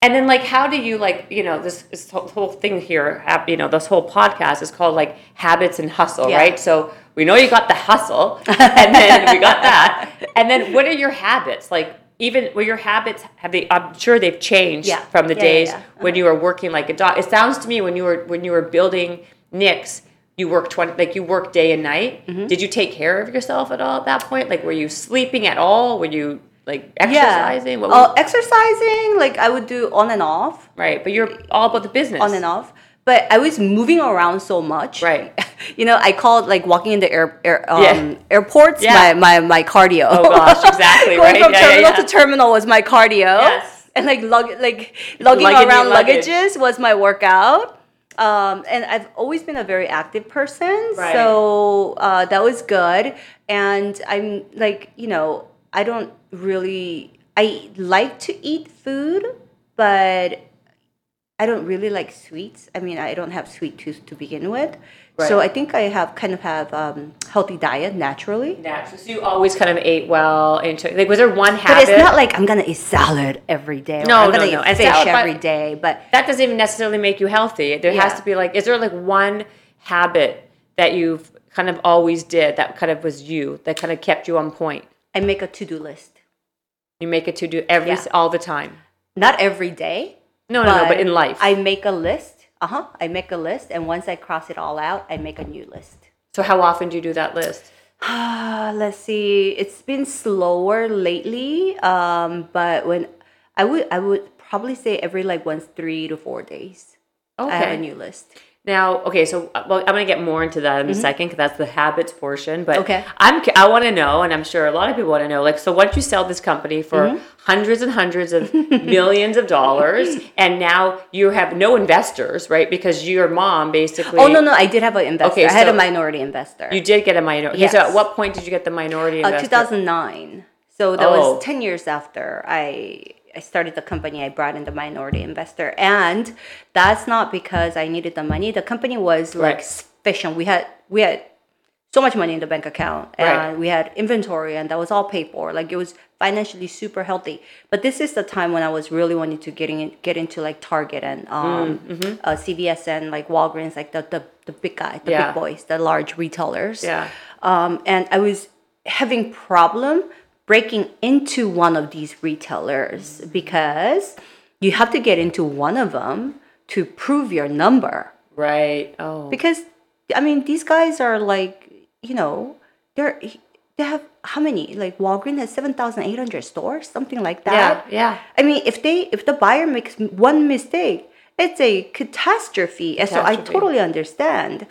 And then, like, how do you like, you know, this, this whole thing here, you know, this whole podcast is called like habits and hustle, yeah. right? So we know you got the hustle, *laughs* and then we got that, and then what are your habits? Like, even well, your habits have they? I'm sure they've changed yeah. from the yeah, days uh-huh. when you were working like a dog. It sounds to me when you were when you were building NYX, you worked 20 like you worked day and night mm-hmm. did you take care of yourself at all at that point like were you sleeping at all were you like exercising? Yeah. Uh, exercising, like I would do on and off. Right, but you're all about the business. On and off. But I was moving around so much. Right. *laughs* you know, I called like walking in the air, air um, yeah. airports yeah. my, my, my cardio. Oh gosh, exactly. *laughs* Going right? from yeah, terminal to terminal was my cardio. Yes. And like lug like lugging Lugging around luggages was my workout. Um, and I've always been a very active person, right. so uh, that was good. And I'm like, you know, I don't really I like to eat food, but I don't really like sweets. I mean, I don't have sweet tooth to begin with. Right. So I think I have kind of have um, healthy diet naturally. Naturally, so you always kind of ate well. Into like, was there one habit? But it's not like I'm gonna eat salad every day. No, I'm gonna no, no. eat fish salad, every day. But that doesn't even necessarily make you healthy. There yeah. has to be like, is there like one habit that you've kind of always did that kind of was you that kind of kept you on point? I make a to do list. You make a to do every yeah. all the time. Not every day. No, no, no, but in life. I make a list. Uh huh. I make a list, and once I cross it all out, I make a new list. So how often do you do that list? *sighs* Let's see. It's been slower lately, um, but when I would, I would probably say every like once three to four days. Okay. I have a new list. Now, okay, so uh, well, I'm going to get more into that in mm-hmm. a second because that's the habits portion. But okay. I'm I want to know, and I'm sure a lot of people want to know, like, so once you sell this company for mm-hmm. hundreds and hundreds of *laughs* millions of dollars, and now you have no investors, right? Because your mom basically. Oh no, no, I did have an investor. Okay, I had a minority investor. You did get a minority. Yes. Okay, so at what point did you get the minority uh, investor? Uh, 2009. So that oh. was 10 years after I I started the company, I brought in the minority investor. And that's not because I needed the money. The company was like right. sufficient. We had we had so much money in the bank account and right. we had inventory and that was all paid for. Like it was financially super healthy. But this is the time when I was really wanting to getting in, get into like Target and um, mm, mm-hmm. uh, CVS and like Walgreens, like the the, the big guy, the yeah. big boys, the large retailers. Yeah. Um, and I was having problem breaking into one of these retailers because you have to get into one of them to prove your number. Right. Oh. Because I mean, these guys are like, you know, they're they have how many? Like Walgreens has seven thousand eight hundred stores, something like that. Yeah. Yeah. I mean, if they if the buyer makes one mistake, it's a catastrophe. catastrophe. So I totally understand.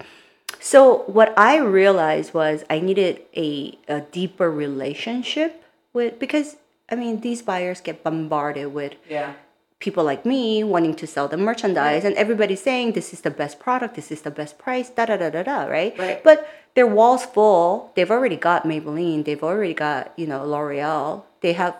So what I realized was I needed a, a deeper relationship with because I mean these buyers get bombarded with yeah. people like me wanting to sell them merchandise and everybody's saying this is the best product, this is the best price, da da da da da, right? right. But their walls full. They've already got Maybelline, they've already got, you know, L'Oreal. They have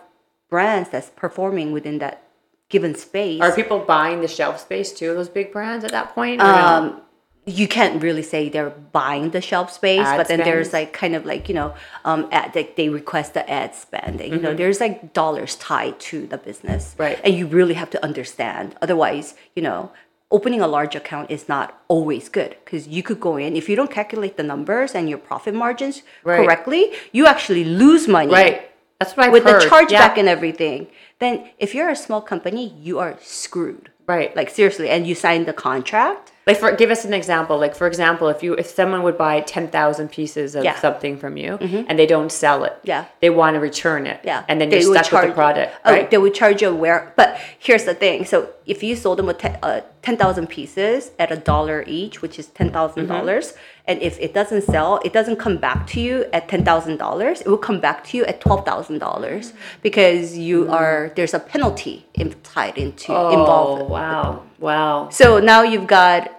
brands that's performing within that given space. Are people buying the shelf space too, those big brands at that point? Um, no? You can't really say they're buying the shelf space, ad but then spend. there's like kind of like you know, um, ad, like they request the ad spend. You mm-hmm. know, there's like dollars tied to the business, right? And you really have to understand. Otherwise, you know, opening a large account is not always good because you could go in if you don't calculate the numbers and your profit margins right. correctly, you actually lose money. Right. That's what I've with heard. the chargeback Yeah. and everything, then if you're a small company, you are screwed. Right. Like seriously, and you sign the contract. Like for give us an example. Like for example, if you if someone would buy ten thousand pieces of Yeah. Mm-hmm. something from you and they don't sell it, Yeah. they want to return it, Yeah. and then They you're stuck with the product, Oh, right? they would charge you where. But here's the thing. So if you sold them with uh, 10,000 pieces at a dollar each, which is $10,000, dollars and if it doesn't sell, it doesn't come back to you at $10,000. It will come back to you at $12,000 because you are, there's a penalty in, tied into, oh involved. wow, wow. So now you've got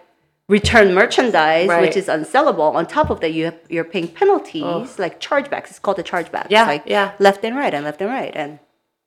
return merchandise, Right. which is unsellable. On top of that, you have, you're paying penalties like chargebacks. It's called the chargebacks. Yeah, like yeah. left and right and left and right. And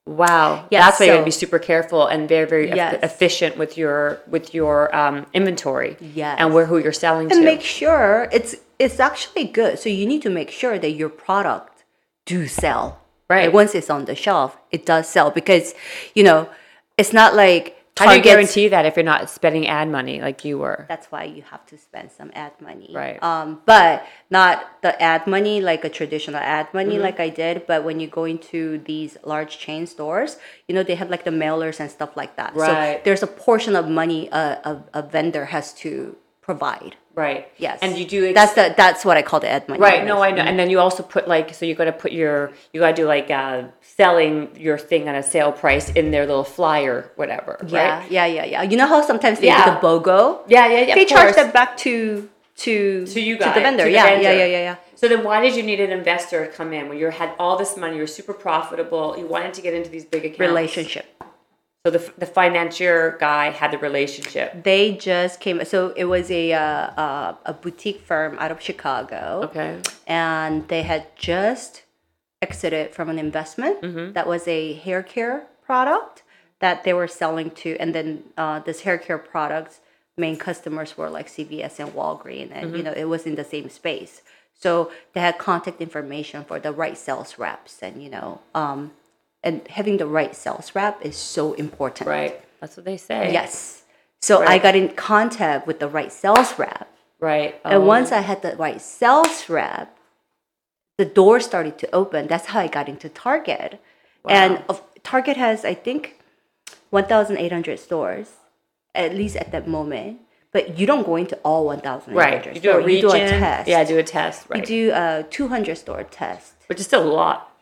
Wow, Yes, that's why you got to be super careful and very, very Yes. efficient with your with your um, inventory. Yes. and where who you're selling and to. And make sure it's it's actually good. So you need to make sure that your product do sell. Right. Like once it's on the shelf, it does sell because you know it's not like How do you guarantee that if you're not spending ad money like you were? That's why you have to spend some ad money. Right. Um, but not the ad money like a traditional ad money Mm-hmm. like I did. But when you go into these large chain stores, you know, they have like the mailers and stuff like that. Right. So there's a portion of money a, a, a vendor has to provide. Right. Yes. And you do ex- that's the that's what I call the ad money. Right. No, I know. And then you also put like, so you got to put your, you got to do like uh, selling your thing on a sale price in their little flyer, whatever. Yeah, Right. yeah, yeah, yeah. You know how sometimes they Yeah. do the BOGO? Yeah, yeah, yeah. They charge that back to to to you guys, to the vendor. to the yeah, vendor. yeah, yeah, yeah, yeah. So then, why did you need an investor to come in when you had all this money? You were super profitable. You wanted to get into these big accounts. Relationship. So the the financier guy had the relationship. They just came. So it was a uh, uh, a boutique firm out of Chicago. Okay. and they had just exited from an investment Mm-hmm. that was a hair care product that they were selling to and then uh, this hair care products main customers were like cvs and walgreens and Mm-hmm. you know it was in the same space so they had contact information for the right sales reps and you know um, and having the right sales rep is so important Right. That's what they say. yes so i got in contact with the right sales rep Right. and Oh. once I had the right sales rep, the door started to open. That's how I got into Target. Wow. And of, Target has, I think, 1,800 stores, at least at that moment. But you don't go into all 1,800 Right. You do a region. You do a test. Yeah, do a test. Right. You do a 200 store test. Which is still a lot.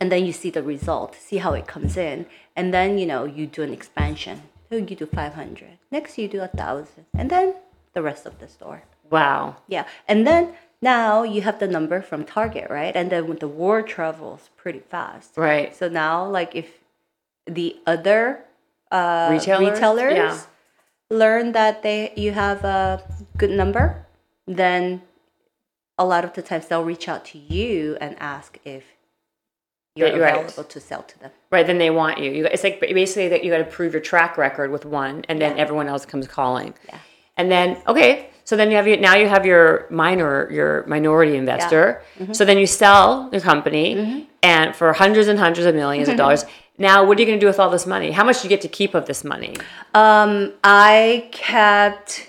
And then you see the result, see how it comes in. And then, you know, you do an expansion. So you do 500. Next, you do a 1,000. And then the rest of the store. Wow. Yeah, and then now you have the number from Target, right? And then when the word travels pretty fast, Right. So now, like if the other uh, Retailers? retailers, Yeah. learn that they you have a good number, then a lot of the times they'll reach out to you and ask if you're Yeah, you're right. to sell to them. Right. Then they want you. you it's like basically that you got to prove your track record with one, and then everyone else comes calling. Yeah. And then okay, so then you have your now you have your minor your minority investor. Mm-hmm. So then you sell your company, and for hundreds and hundreds of millions of dollars. *laughs* Now, what are you going to do with all this money? How much do you get to keep of this money? Um, I kept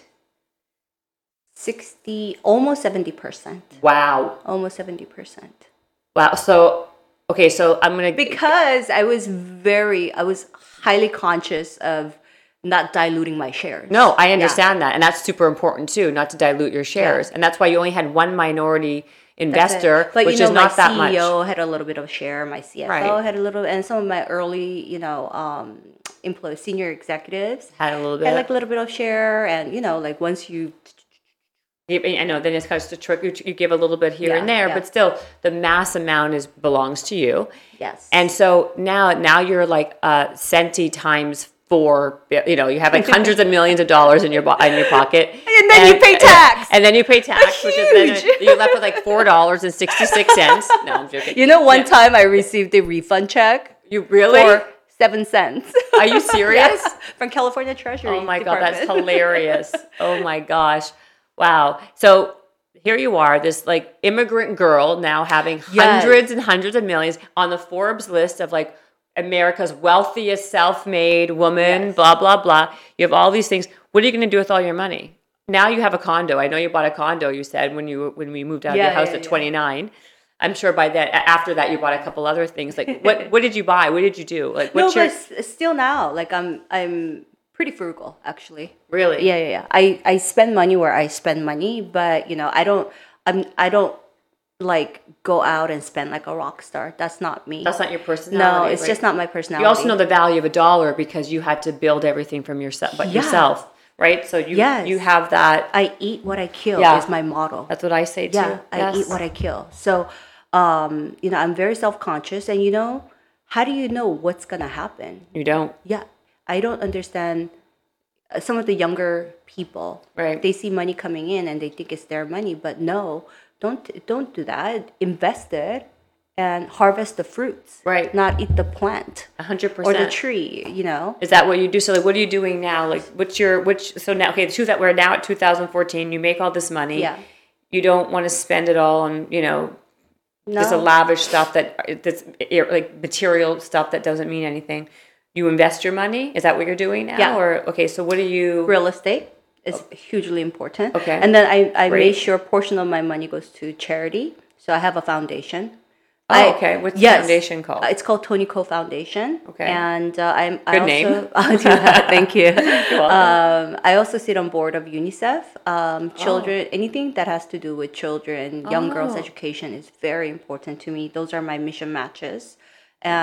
sixty, almost seventy percent, Wow. almost seventy percent. Wow. So okay, so I'm gonna because I was very, I was highly conscious of not diluting my shares. No, I understand that, and that's super important too, not to dilute your shares, and that's why you only had one minority investor, but which you know, is not that much. My CEO had a little bit of share. My CFO Right. had a little, and some of my early, you know, um, employees, senior executives Had a little bit, had like a little bit of share, and you know, like once You- I know. Then it's kind of a trick. You, give a little bit here Yeah, and there, yeah. but still, the mass amount is belongs to you. yes, And so now, now you're like uh, centi times four. You know, you have like hundreds of millions of dollars in your bo- in your pocket, *laughs* And then you pay tax. and then you pay tax, which is then you're left with like four dollars and sixty six cents. No, I'm joking. you know, one Yeah. time I received a refund check You really? for seven cents. Are you *laughs* serious? Yeah, from California Treasury. Oh my god, that's *laughs* hilarious. Oh my gosh. Wow. So here you are, this like immigrant girl now having Yes. hundreds and hundreds of millions on the Forbes list of like America's wealthiest self-made woman, Yes. blah blah blah. You have all these things. What are you going to do with all your money? Now you have a condo. I know you bought a condo. You said when you when we moved out of Yeah, your house yeah, at yeah. 29. I'm sure by that after that you bought a couple other things. Like what *laughs* what did you buy? What did you do? Like No, what's your but still now, like I'm I'm pretty frugal actually. really? Yeah, yeah, yeah. I I spend money where I spend money, but you know, I don't I'm I don't like go out and spend like a rock star. That's not me. That's not your personality. no, it's just not my personality. You also know the value of a dollar because you had to build everything from yourself, but Yeah. yourself, right? So you Yes. you have that. I eat what I kill Yeah. is my model. That's what I say too. yeah, I eat what I kill. So, um, you know, I'm very self conscious, and you know, how do you know what's gonna happen? you don't. Yeah, I don't understand. uh, Some of the younger people, Right. They see money coming in and they think it's their money, but no, don't don't do that. Invest it and harvest the fruits, Right. Not eat the plant A hundred or the tree. You know, Is that what you do? So like, what are you doing now? Like, what's your which? So now, okay, the truth that we're now at 2014. You make all this money. Yeah. You don't want to spend it all on you know no, just a lavish stuff that that's like material stuff that doesn't mean anything. You invest your money. Is that what you're doing now? Yeah. Or okay, so what are you? real estate is hugely important. Okay. And then I, I Great. made sure a portion of my money goes to charity. So I have a foundation. Oh, I- okay. What's the yes. foundation called? Uh, It's called Toni Ko Foundation. Okay. And uh, I'm I Good also, name. *laughs* I'll do that. Thank you. *laughs* Um, I also sit on board of UNICEF. Um, Oh. children, anything that has to do with children, young girls' Oh. education is very important to me. Those are my mission matches,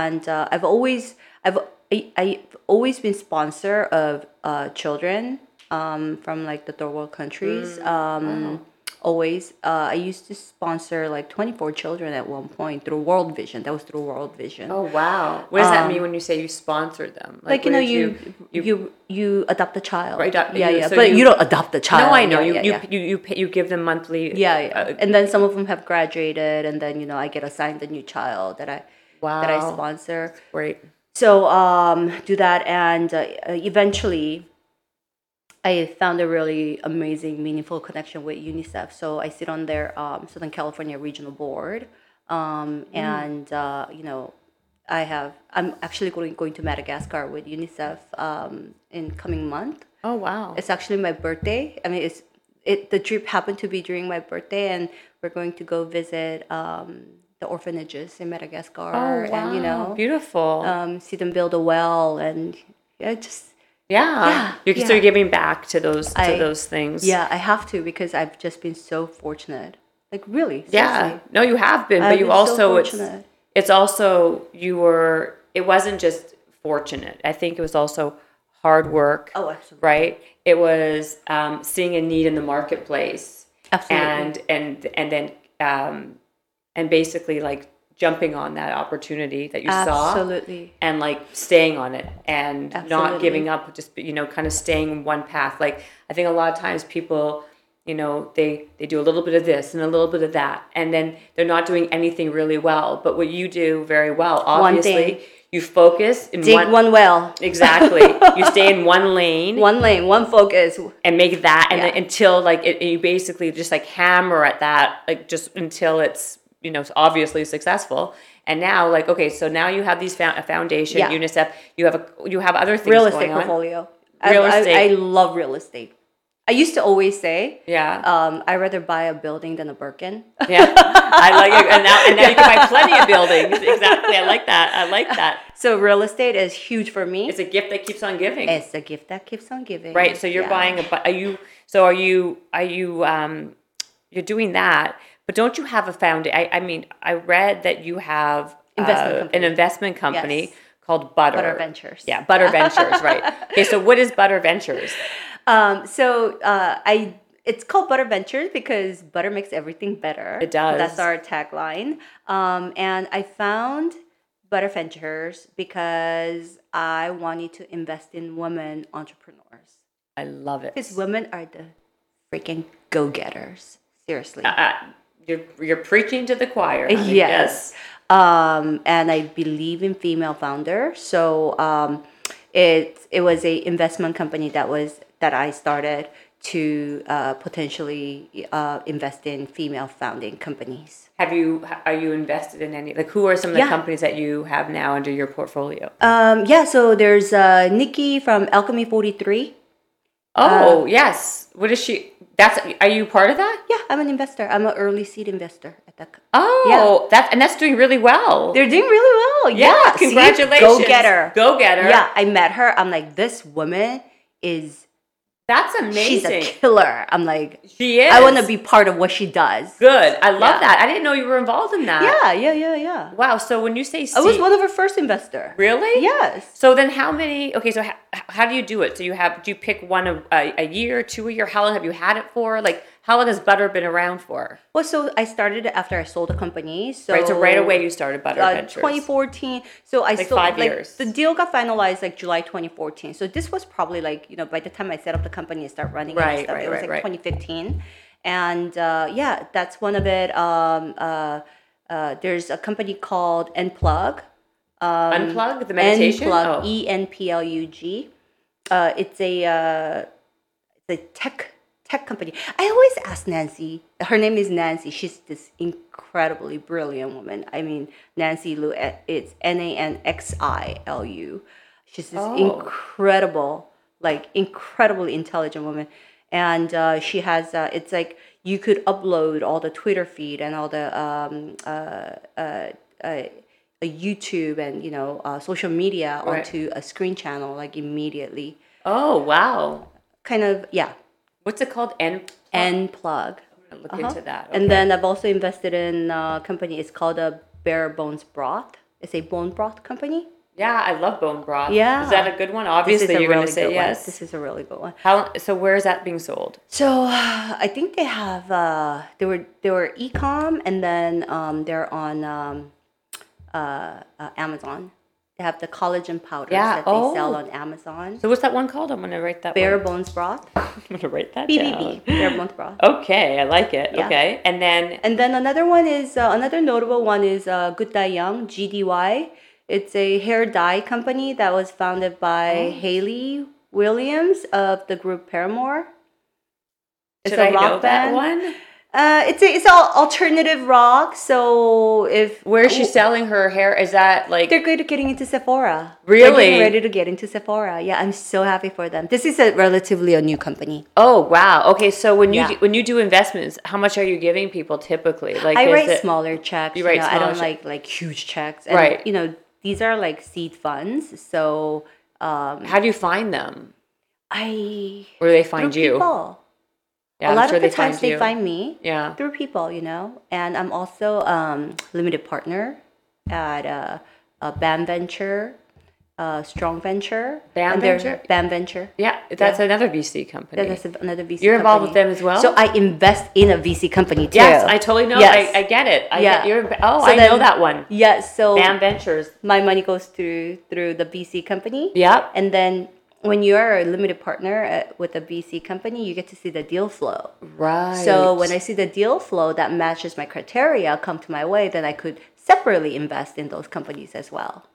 and uh, I've always, I've, I, I've always been sponsor of uh, children um, from like the third world countries. Mm. Um, Always, uh, I used to sponsor like 24 children at one point through World Vision. That was through World Vision. oh wow. What does that mean when you say you sponsored them? Um, like you know what did you you you, adopt a child Right, adopt- yeah you- yeah so but you, you- don't adopt a child No, I know yeah, you yeah, you, you you pay, you give them monthly. yeah, yeah. uh, and then some of them have graduated and then you know i get assigned a new child that i wow. that i sponsor great. So um do that and uh, eventually i found a really amazing meaningful connection with unicef so i sit on their um, southern california regional board um, and uh, you know i have i'm actually going, going to madagascar with unicef um, in coming month Oh wow. it's actually my birthday. I mean, it's it. The trip happened to be during my birthday, and we're going to go visit um, the orphanages in Madagascar, Oh wow. and you know, beautiful. um, see them build a well, and yeah, just yeah. yeah, You're yeah. so you're giving back to those to I- those things. yeah, I have to because I've just been so fortunate. Like really, Yeah. No, you have been, but I've you been so also it's fortunate. it's also you were it wasn't just fortunate. I think it was also hard work. Oh, absolutely. Right? It was um, seeing a need in the marketplace. Absolutely. And and and then um, and basically like jumping on that opportunity that you saw Absolutely. and like staying on it and not giving up just you know kind of staying one path. Like i think a lot of times people you know they they do a little bit of this and a little bit of that and then they're not doing anything really well. But what you do very well obviously you focus in Dig one, one well, exactly. *laughs* You stay in one lane. One lane, one focus. and make that and Yeah. then until like it, you basically just like hammer at that like just until it's you know obviously successful and now like okay so now you have these found, a foundation Yeah. unicef you have a you have other things real going estate on. portfolio. Real I, I- estate. I, love real estate. I used to always say, yeah um, I'd rather buy a building than a Birkin. *laughs* yeah i like it and now, and now you can buy *laughs* plenty of buildings exactly i like that i like *laughs* that So real estate is huge for me. it's a gift that keeps on giving It's a gift that keeps on giving. right so you're Yeah. buying a are you so are you are you um you're doing that but don't you have a found I, I mean i read that you have Investment uh, an investment company Yes. called butter Butter Ventures. yeah butter ventures right *laughs* okay so what is butter ventures Um, so uh, I it's called Butter Ventures because butter makes everything better. It does. That's our tagline. Um, and I found Butter Ventures because I wanted to invest in women entrepreneurs. i love it Because women are the freaking go getters. Seriously. uh, you're, you're preaching to the choir honey. yes. Um, and I believe in female founder. So um, it it was a investment company that was that I started to uh, potentially uh, invest in female founding companies. have you are you invested in any like who are some of the Yeah. companies that you have now under your portfolio Um, yeah. So there's uh, Nikki from Alchemy Forty Three. oh yes what is she that's are you part of that Yeah, I'm an investor. I'm an early seed investor. At the, Oh, that's and that's doing really well. they're doing really well. yeah, Yeah, congratulations. Go getter. Go getter. Yeah, I met her. I'm like, this woman is That's amazing. she's a killer. I'm like, she is. I want to be part of what she does. good. I love Yeah. that. I didn't know you were involved in that. Yeah, yeah, yeah, yeah. Wow. So when you say I was one of her first investor. really? Yes. So then, how many? Okay, so how, how do you do it? So you have do you pick one a, a, a year, two a year? How long have you had it for? Like how long has butter been around for? Well, so I started it after I sold the company. So right. So right away you started butter uh, ventures. 2014. So I Like sold five like years. the deal got finalized like July 2014. So this was probably like you know by the time I set up the company and start running it and Right, stuff, right, it was right, like right. 2015. And uh, yeah, that's one of it. Um, uh, uh, there's a company called Enplug. Unplug the meditation. Enplug, Oh. E N P L U G. Uh, it's a uh, it's a tech tech company. I always ask Nancy. Her name is Nancy. She's this incredibly brilliant woman. I mean, Nancy Lu. eh, It's N A N X I L U. She's this Oh. incredible, like incredibly intelligent woman, and uh, she has. Uh, it's like you could upload all the Twitter feed and all the um, uh, uh, uh, YouTube and you know uh, social media Right. onto a screen channel like immediately. oh wow. Kind of yeah. What's it called? N. Enplug. Look into that. And then I've also invested in a company. It's called a Bare Bones Broth. It's a bone broth company. yeah, I love bone broth. Yeah. Is that a good one? Obviously, you're gonna say good one. yes. This is a really good one. How? So where is that being sold? So I think they have uh, they were they were ecom and then um, they're on um, uh, uh, Amazon. They have the collagen powders Yeah, that they sell oh. on Amazon. So what's that one called? I'm gonna write that. Bare one. Bones Broth. *laughs* I'm gonna write that BBB. down. Bare Bones Broth. Okay, I like it. Yeah. Okay, and then And then another one is uh, another notable one is uh, Good Dye Young GDY. It's a hair dye company that was founded by Oh. Hayley Williams of the group Paramore. It's should a I rock know that one? Uh, it's a, it's all alternative rock. So if Where is she selling her hair? Is that like they're good at getting into Sephora. They're Really? ready to get into Sephora. Yeah, I'm so happy for them. This is a relatively a new company. Oh wow. Okay, so when you Yeah. do, when you do investments, how much are you giving people typically? Like I write it- smaller checks. You You write know, I don't like like huge checks. And, Right. You know, these are like seed funds. So um, How do you find them? I where do they find you? people. Yeah, a lot sure of the they times find they find me Yeah. through people, you know. And I'm also um, limited partner at uh, a BAM Venture, uh, Strong Venture. BAM Venture? BAM Venture. Yeah, that's another VC company. Yeah, that's another VC. You're involved with them as well? So I invest in a VC company too. yes, I totally know. Yes. I, I get it. I Yeah. get you're, oh, So I know that one. Yes. So BAM Ventures. my money goes through through the VC company. Yep. And then when you are a limited partner at, with a VC company, you get to see the deal flow. Right. So when I see the deal flow that matches my criteria come to my way, then I could separately invest in those companies as well.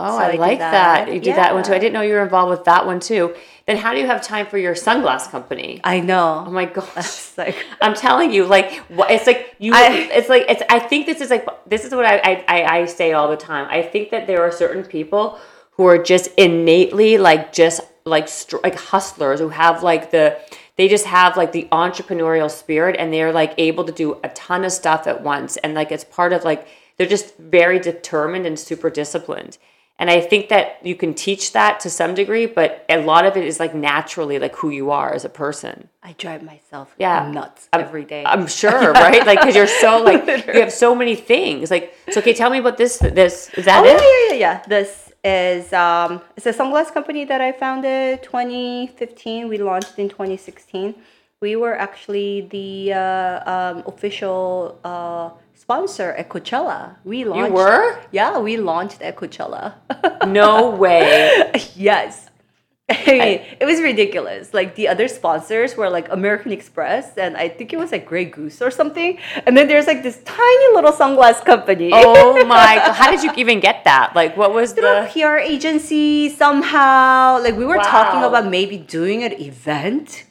Oh, So I, I like that. that. You did that one too. I didn't know you were involved with that one too. Then how do you have time for your sunglass company? I know. Oh my gosh. *laughs* Like *laughs* I'm telling you, like it's like you. I- it's like it's. I think this is like this is what I, I I I say all the time. I think that there are certain people who are just innately like just like str- like hustlers who have like the they just have like the entrepreneurial spirit and they're like able to do a ton of stuff at once and like it's part of like they're just very determined and super disciplined. And I think that you can teach that to some degree, but a lot of it is like naturally like who you are as a person. I drive myself Yeah. nuts I'm- every day. I'm *laughs* sure, right? Like, because you're so like *laughs* you have so many things. Like, so okay, tell me about this. This is that Oh it? yeah, yeah, yeah, yeah. This is um, it's a sunglass company that I founded 2015. We launched in 2016. We were actually the uh, um, official uh, sponsor at Coachella. We launched. You were? Yeah, we launched at Coachella. *laughs* No way. yes. I mean, it was ridiculous. Like the other sponsors were like American Express, and I think it was like Grey Goose or something. And then there's like this tiny little sunglass company. Oh *laughs* my! God. How did you even get that? Like, what was through the? PR agency somehow. Like we were talking about maybe doing an event.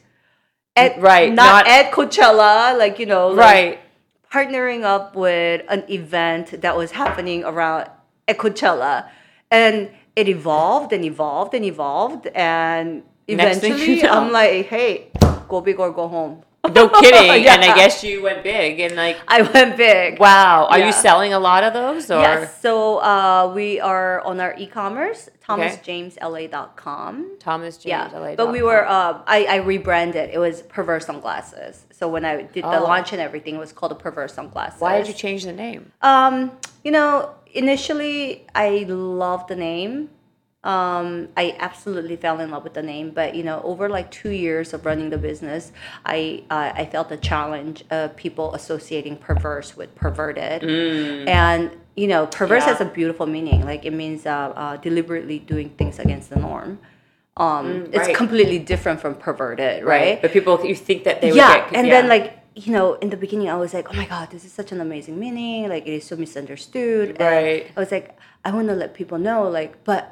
At, Right, not, not- at Coachella, like you know, like Right. partnering up with an event that was happening around at Coachella, and it evolved and evolved and evolved, and thing you eventually know. I'm like, hey, go big or go home. No *laughs* kidding. Yeah. And I guess you went big and like I went big. wow. Are Yeah. you selling a lot of those or Yes. So uh, we are on our e-commerce, thomasjamesla.com. Thomas James Yeah, LA. but we were. Uh, I, I rebranded. It was Perverse Sunglasses. So when I did the Oh. launch and everything, it was called Perverse Sunglasses. Why did you change the name? Um, you know, initially I loved the name. Um, I absolutely fell in love with the name, but you know, over like two years of running the business, I uh, I felt the challenge of people associating perverse with perverted, and you know, perverse Yeah. has a beautiful meaning. Like it means uh, uh, deliberately doing things against the norm. Um, it's right. completely different from perverted, right? But people you think that they would yeah get and yeah. then like you know in the beginning i was like oh my god this is such an amazing meaning like it is so misunderstood And Right. i was like i want to let people know like but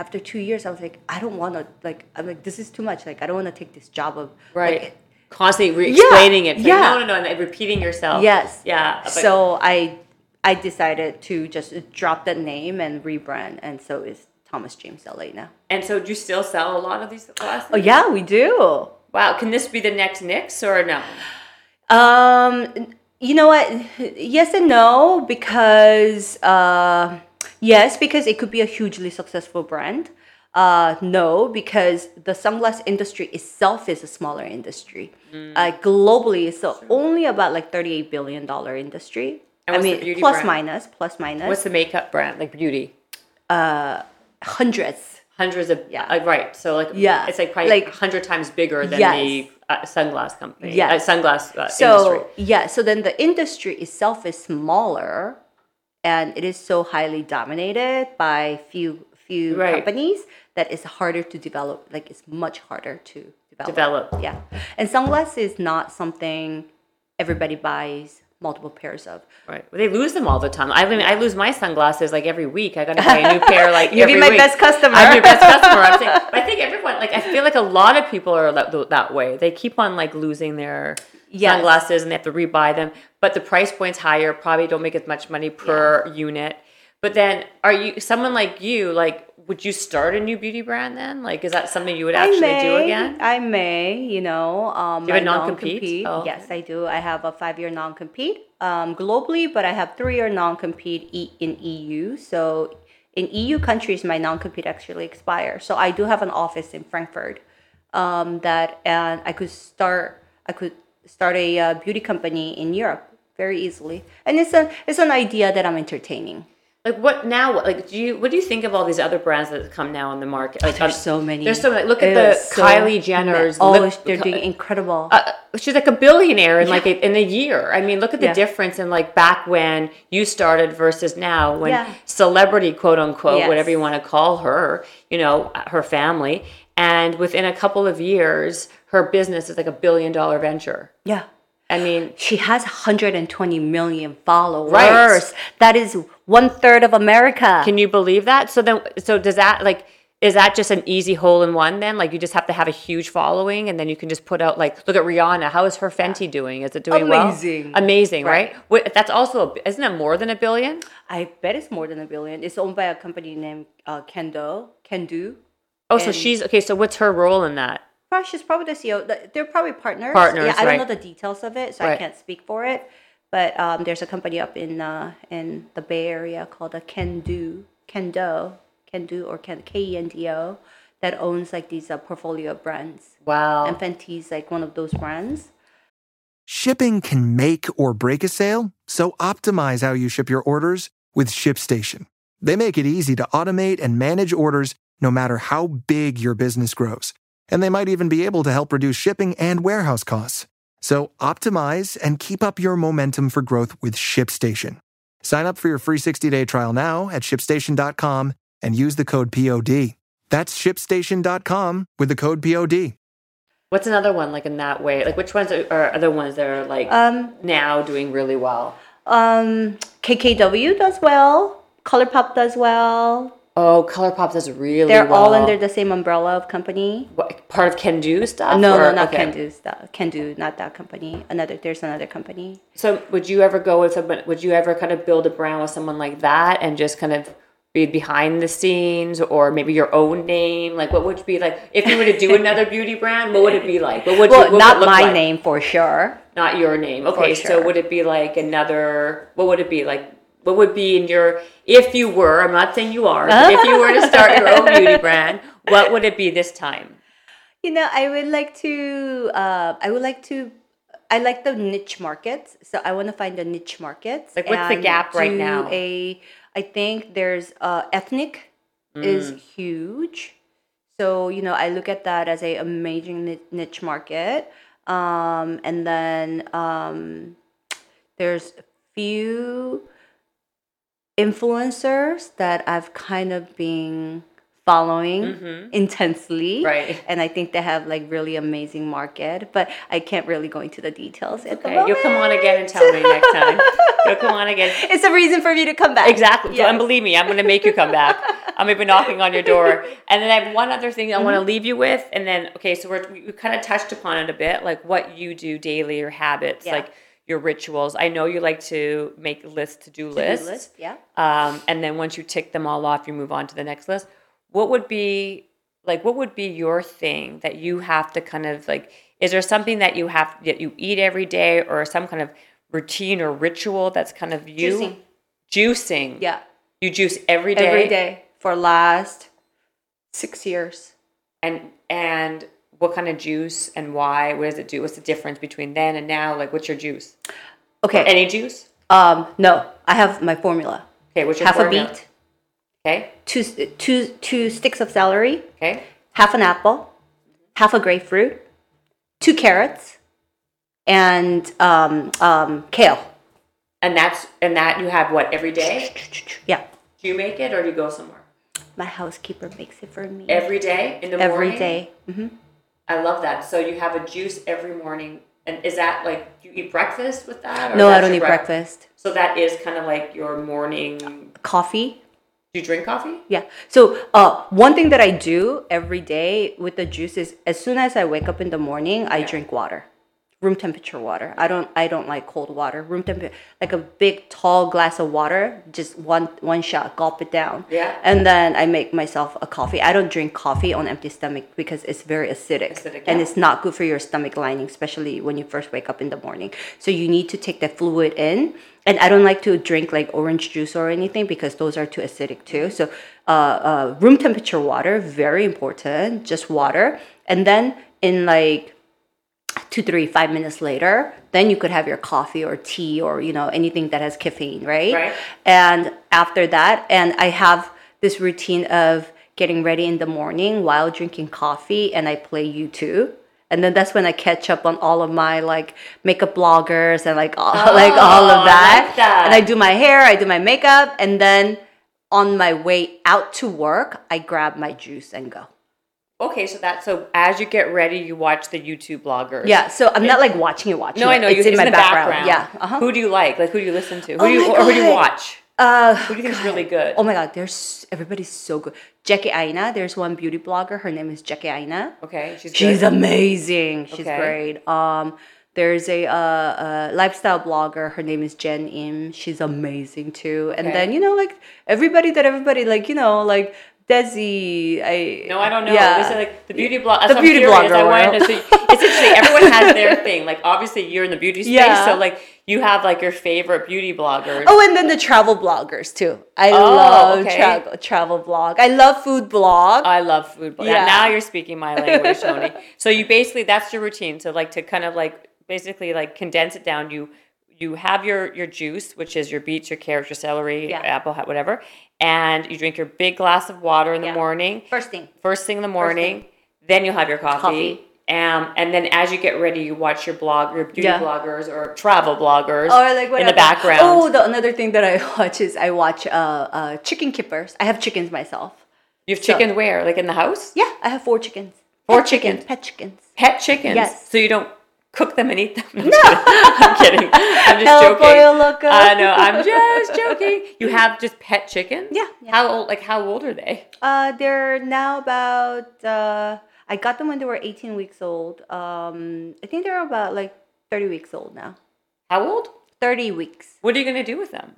after two years i was like i don't want to like i'm like this is too much like i don't want to take this job of right. like, Constantly re- Yeah, explaining it. It's like, yeah. no, no, no, and like repeating yourself. yes Yeah. but- so i i decided to just drop that name and rebrand and so it's thomas james la now and so do you still sell a lot of these glasses? oh yeah we do Wow. Can this be the next NYX or no? Um, you know what? Yes and no because uh, yes, because it could be a hugely successful brand. Uh, no, because the sunglass industry itself is a smaller industry. Uh, globally, it's a- only about like thirty-eight billion dollar industry. I mean, plus minus, plus minus, What's the makeup brand? Like beauty? hundreds. Hundreds of Yeah. uh, right. So like Yeah. it's like probably Like- a hundred times bigger than Yes. the uh, sunglass company. yeah Uh, sunglass uh, So industry. yeah, so then the industry itself is smaller, and it is so highly dominated by few few Right. companies that it's harder to develop. Like it's much harder to develop. Develop. Yeah, and sunglasses is not something everybody buys multiple pairs of. Right. Well, they lose them all the time. I mean, I lose my sunglasses like every week. I got to buy a new *laughs* pair like You'll be my week. best customer. I'm your best customer. I'm saying, *laughs* but I think everyone like I feel like a lot of people are that, that way. They keep on like losing their Yes. sunglasses and they have to rebuy them. But the price point's higher. Probably don't make as much money per unit. But then, are you someone like you? Like, would you start a new beauty brand then? Like, is that something you would actually may, do again? I may, you know. Um, Do you have a non-compete? Oh. Yes, I do. I have a five-year non-compete um, globally, but I have three-year non-compete e- in EU. So in EU countries, my non-compete actually expires. So I do have an office in Frankfurt um, that, and I could start. I could start a uh, beauty company in Europe very easily, and it's a it's an idea that I'm entertaining. Like what now? Like do you? What do you think of all these other brands that come now on the market? Like There's um, so many. There's so many. Look at the so Kylie. Jenner's. Oh, lip- they're doing incredible. uh, she's like a billionaire in like a, in a year. I mean, look at the Yeah. difference in like back when you started versus now when Yeah. celebrity quote unquote Yes. whatever you want to call her, you know, her family, and within a couple of years, her business is like a billion dollar venture. yeah. I mean, She has 120 million followers. Right. That is one third of America. can you believe that? So then, so does that like? Is that just an easy hole in one then? Like you just have to have a huge following and then you can just put out like look at Rihanna. How is her Fenty doing? Is it doing Amazing. well? Amazing, right? Right. Wait, that's also a, isn't it more than a billion? I bet it's more than a billion. It's owned by a company named uh, Kendo. Kendo. Oh, so she's okay. So what's her role in that? Probably, she's probably the CEO. They're probably partners. Partners, Yeah, I right. don't know the details of it, so I can't speak for it. But um, there's a company up in uh, in the Bay Area called a Kendo, Kendo, Kendo, or Ken- K E N D O, that owns like these uh, portfolio of brands. Wow. And Fenty's like one of those brands. Shipping can make or break a sale, so optimize how you ship your orders with ShipStation. They make it easy to automate and manage orders no matter how big your business grows. And they might even be able to help reduce shipping and warehouse costs. So optimize and keep up your momentum for growth with ShipStation. Sign up for your free 60-day trial now at shipstation.com and use the code POD. That's shipstation.com with the code POD. What's another one like in that way? Like which ones are, are other ones that are like Um, now doing really well? Um, KKW does well. ColourPop does well. Oh, ColourPop does really They're well. all under the same umbrella of company. What, part of Kendo stuff. no, or- no, not okay. Kendo stuff. Kendo, not that company. Another, there's another company. So would you ever go with someone? Would you ever kind of build a brand with someone like that and just kind of be behind the scenes or maybe your own name? Like, what would it be like if you were to do *laughs* another beauty brand? What would it be like? What would you- Well, what would not look my like? name for sure. not your name. Okay, so sure. would it be like another? What would it be like? What would be in your? If you were, I'm not saying you are. but if you were to *laughs* start your own beauty brand, what would it be this time? You know, I would like to. Uh, I would like to. I like the niche markets, so I want to find the niche markets. Like, what's the gap right now? A, I think there's uh, ethnic is Mm. huge. So you know, I look at that as a amazing niche market. Um, and then um, there's few influencers that I've kind of been following intensely. Mm-hmm. Right. And I think they have like really amazing market, but I can't really go into the details at the Okay, you'll come on again and tell me next time. You'll come on again. *laughs* It's a reason for me to come back. Exactly. Yes. and believe me, I'm going to make you come back. *laughs* I'm going to be knocking on your door. And then I have one other thing I want to Mm-hmm. leave you with. And then, okay, so we're, we, we kind of touched upon it a bit, like what you do daily, or habits, Yeah. like your rituals. I know you like to make lists, to do To-do lists. list, Yeah. Um, and then once you tick them all off, you move on to the next list. What would be like? What would be your thing that you have to kind of like? Is there something that you have that you eat every day, or some kind of routine or ritual that's kind of you Juicing. Juicing. Yeah. You juice every day. Every day for last six years. And and what kind of juice and why? What does it do? What's the difference between then and now? Like, what's your juice? Okay. Any juice? um, no, I have my formula. Okay. What's your Half formula? a beet, Okay. two, two, two sticks of celery, Okay. half an apple, half a grapefruit, two carrots, and um, um, kale. And that's and that you have what every day? *laughs* Yeah. Do you make it or do you go somewhere? My housekeeper makes it for me Every day in the every morning. day. hmm I love that. So you have a juice every morning, and is that like do you eat breakfast with that? Or No, I don't eat brec- breakfast. So that is kind of like your morning. Coffee. Do you drink coffee? Yeah. So uh, one thing that I do every day with the juice is as soon as I wake up in the morning, I drink water, room temperature water. I don't I don't like cold water. Room temperature, like a big tall glass of water, just one one shot, gulp it down. Yeah. And then I make myself a coffee. I don't drink coffee on empty stomach because it's very acidic, Acidic, and yeah. it's not good for your stomach lining, especially when you first wake up in the morning. So you need to take that fluid in. And I don't like to drink like orange juice or anything because those are too acidic too. So uh, uh, room temperature water, very important, just water. And then in like two, three, five minutes later, then you could have your coffee or tea or, you know, anything that has caffeine, right? Right. And after that, and I have this routine of getting ready in the morning while drinking coffee and I play YouTube. And then that's when I catch up on all of my like makeup bloggers and like all, *laughs* like all Oh, of that. like that. And I do my hair, I do my makeup, and then on my way out to work, I grab my juice and go. Okay, so that so as you get ready, you watch the YouTube bloggers. Yeah, so I'm not like watching it, watching No, it. I know. It's you, in my the background. Yeah. Uh-huh. Who do you like? Like, who do you listen to? Who Oh do you or who do you watch? Uh, Who do you think is really good? Oh my god, there's everybody's so good. Jackie Aina, there's one beauty blogger. Her name is Jackie Aina. Okay, she's She's good. amazing. She's Okay. great. Um, there's a, uh, uh lifestyle blogger. Her name is Jen Im. She's amazing too. And Okay. then you know, like everybody that everybody like, you know, like Desi. I No, I don't know. Yeah. This is like the beauty blog. The beauty blogger I wanted to see. It's interesting. Everyone has their *laughs* thing. Like obviously, you're in the beauty space, Yeah. so like you have like your favorite beauty bloggers. Oh, and then the travel bloggers too. I Oh, love okay. travel travel blog. I love food blog. I love food. blog. Yeah. Now you're speaking my language, *laughs* Toni. So you basically that's your routine. So like to kind of like basically like condense it down. You you have your your juice, which is your beets, your carrots, your celery, Yeah. apple, whatever, and you drink your big glass of water in the Yeah. morning. First thing. First thing in the morning. Then you'll have your coffee. Coffee. Um, and then as you get ready, you watch your blog, your beauty Yeah. bloggers or travel bloggers or like in the background. Oh, the another thing that I *laughs* watch is I watch uh, uh chicken kippers. I have chickens myself. you have chicken where? Like in the house? Yeah, I have four chickens. Four Pet chickens. Pet chickens. Pet chickens. Yes. So you don't cook them and eat them. *laughs* No, I'm kidding. I'm just *laughs* El joking. loco. I know. I'm just joking. You have just pet chickens. Yeah, yeah. How old? Like how old are they? Uh, they're now about. Uh, I got them when they were 18 weeks old. Um, I think they're about like 30 weeks old now. How old? 30 weeks. What are you gonna do with them?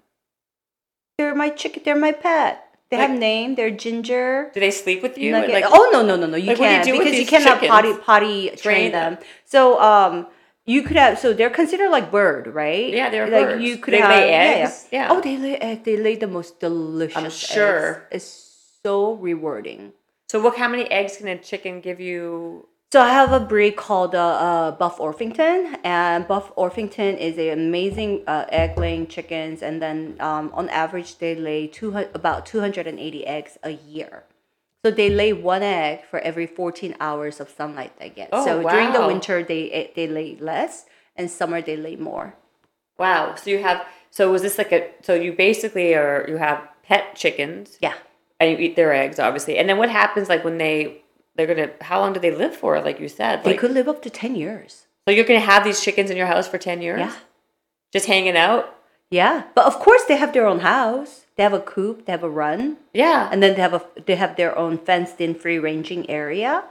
They're my chicken. They're my pet. They have name. They're ginger. Do they sleep with you? nugget- Like, oh no no no no! You like, what do you can't because you cannot potty chickens? potty train, Train them. them. So um, you could have so they're considered like bird, right? Yeah, they're like birds. you could They have, lay yeah, yeah. eggs? Yeah. Oh, they lay egg. They lay the most delicious. I'm eggs. sure. It's so rewarding. so what? How many eggs can a chicken give you? So I have a breed called uh, uh, Buff Orpington, and Buff Orpington is an amazing uh, egg-laying chickens, and then um, on average they lay two about 280 eggs a year. So they lay one egg for every 14 hours of sunlight they get. Oh, so during the winter they eh, they lay less, and summer they lay more. Wow. So you have. So was this like a? So you basically are. You have pet chickens. Yeah. And you eat their eggs, obviously. And then what happens? Like when they they're gonna. How long do they live for? Like you said. They Like, could live up to 10 years. So you're gonna have these chickens in your house for ten years? Yeah. Just hanging out. Yeah. But of course they have their own house. They have a coop, they have a run. Yeah. and then they have a they have their own fenced in free ranging area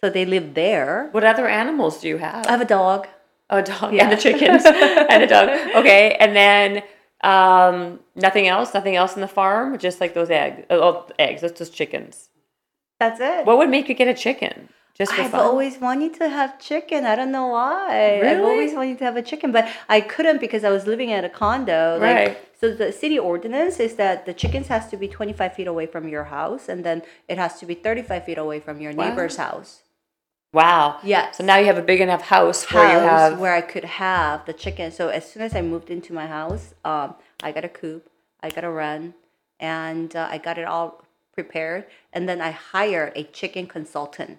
so they live there what other animals do you have? i have a dog Oh, a dog Yeah. and the chickens *laughs* and a dog. Okay, and then um, nothing else. Nothing else in the farm. Just like those eggs. Oh, eggs. That's just chickens. That's it What would make you get a chicken? Just for i've fun. always wanted to have chicken i don't know why Really? i've always wanted to have a chicken but i couldn't because i was living at a condo like, Right. so the city ordinance is that the chickens has to be 25 feet away from your house and then it has to be 35 feet away from your Wow. neighbor's house wow. Yes. So now you have a big enough house where you have. where I could have the chicken. So as soon as I moved into my house, um, I got a coop, I got a run, and uh, I got it all prepared. And then I hired a chicken consultant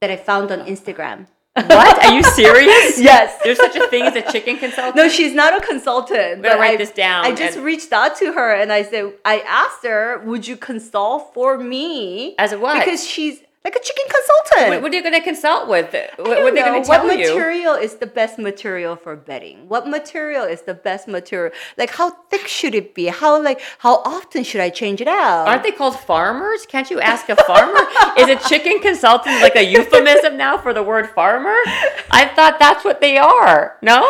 that I found on Instagram. what? Are you serious? *laughs* Yes. There's such a thing as a chicken consultant. No, she's not a consultant. But write I, this down I just reached out to her and I said, I asked her, would you consult for me? As a what? Because she's like a chicken consultant. What, what are you going to consult with? What, what are they going to tell what you? material is the best material for bedding? What material is the best material? Like how thick should it be? How like how often should I change it out? Aren't they called farmers? Can't you ask a farmer? is a chicken consultant like a euphemism now for the word farmer? I thought that's what they are. No?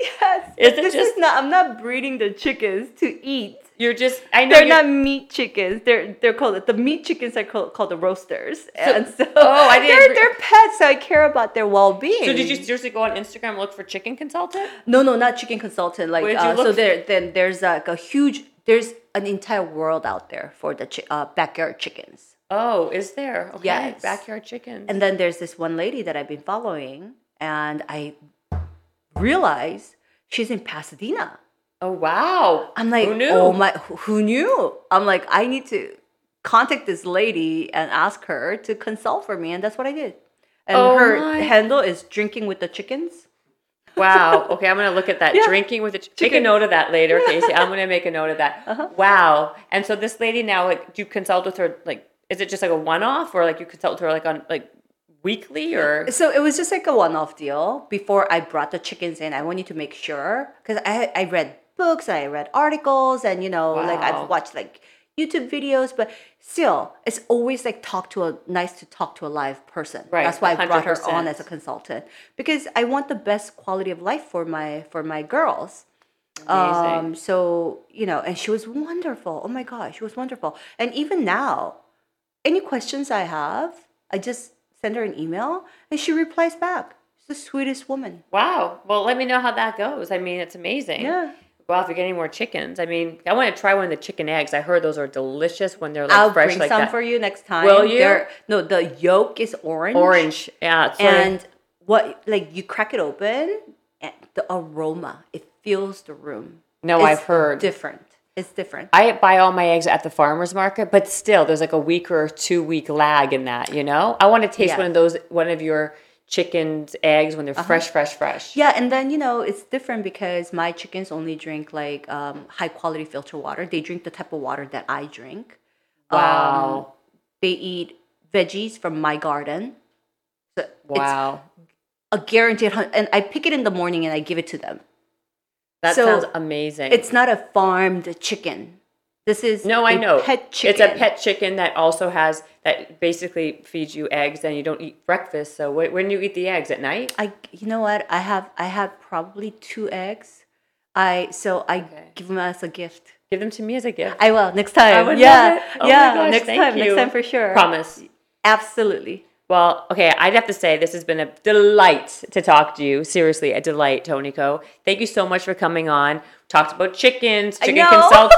Yes. Is it this just- is not. I'm not breeding the chickens to eat. You're just I know They're not meat chickens. They're they're called the meat chickens are called, called the roasters. and so oh, I didn't they're re- they're pets, so I care about their well being. So did you seriously go on Instagram and look for chicken consultant? No, no, not chicken consultant. Like What did you uh, so, there then there's like a huge there's an entire world out there for the chi- uh, backyard chickens. Oh, is there? Okay. Yes. Backyard chickens. And then there's this one lady that I've been following, and I realized she's in Pasadena. Oh wow. I'm like, Who knew? oh my, who knew? I'm like, I need to contact this lady and ask her to consult for me, and that's what I did. And Oh her my. handle is drinking with the chickens. Wow. Okay, I'm gonna look at that. Yeah. Drinking with the ch- make a note of that later, Casey. I'm gonna make a note of that. Uh-huh. Wow. And so this lady now, like, do you consult with her? Like, is it just like a one-off, or like you consult with her like on like weekly, or So it was just like a one-off deal. Before I brought the chickens in, I wanted to make sure because I I read books, I read articles, and you know, like I've watched like YouTube videos, but still, it's always like talk to a nice to talk to a live person. Right, That's why I brought her on as a consultant because I want the best quality of life for my for my girls. Amazing. Um, so you know, and she was wonderful. Oh my gosh, she was wonderful. And even now, any questions I have, I just send her an email and she replies back. She's the sweetest woman. wow. Well, let me know how that goes. I mean, it's amazing. Yeah. Well, if you're getting more chickens, I mean, I want to try one of the chicken eggs. I heard those are delicious when they're fresh, like that. I'll fresh bring like some that. for you next time. Will you? They're- no, the yolk is orange. Orange. Yeah. it's sort of- And what like you crack it open and the aroma, it fills the room. No, It's I've heard. different. It's different. I buy all my eggs at the farmers market, but still, there's like a week or two week lag in that. You know, I want to taste Yeah. one of those, one of your chicken's eggs when they're fresh, fresh, fresh. Yeah, and then you know it's different because my chickens only drink like um, high quality filter water. They drink the type of water that I drink. Wow. They eat veggies from my garden. So wow. a guaranteed, and I pick it in the morning and I give it to them. That so sounds amazing. It's not a farmed chicken. This is no, I a know. pet chicken. It's a pet chicken that also has that basically feeds you eggs, and you don't eat breakfast. So wh- when do you eat the eggs at night? I, you know what? I have, I have probably two eggs. I so I Okay. give them as a gift. Give them to me as a gift. I will next time. I would yeah. Oh yeah. gosh, next time, you. next time for sure. Promise. Absolutely. Well, okay, I'd have to say this has been a delight to talk to you. Seriously, a delight, Toni Ko. Thank you so much for coming on. Talked about chickens, chicken know. *laughs*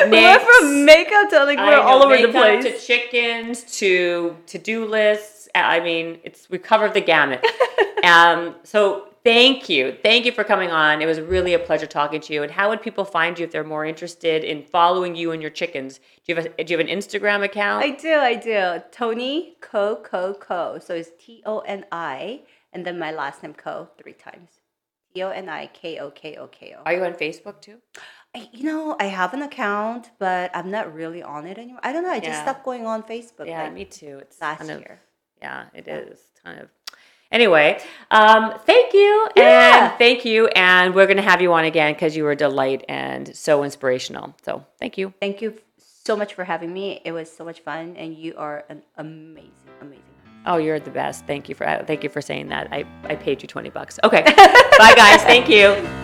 *laughs* We're from makeup to like we're all over the place. To chickens, to to do lists. I mean, it's we covered the gamut. *laughs* um, so thank you, thank you for coming on. It was really a pleasure talking to you. And how would people find you if they're more interested in following you and your chickens? Do you have a, do you have an Instagram account? I do, I do. Toni Ko Ko Ko. So it's T O N I and then my last name Ko three times. T O N I K O K O K O. Are you on Facebook too? I- You know, I have an account, but I'm not really on it anymore. I don't know. I just Yeah. stopped going on Facebook. Yeah, like, me too. It's last kind of, year. Yeah, it is kind of. Anyway, um, thank you, Yeah. and thank you, and we're gonna have you on again because you were a delight and so inspirational. So thank you. Thank you so much for having me. It was so much fun, and you are an amazing, amazing. Oh, you're the best. Thank you for thank you for saying that. I, I paid you twenty bucks. Okay, *laughs* bye guys. Thank you.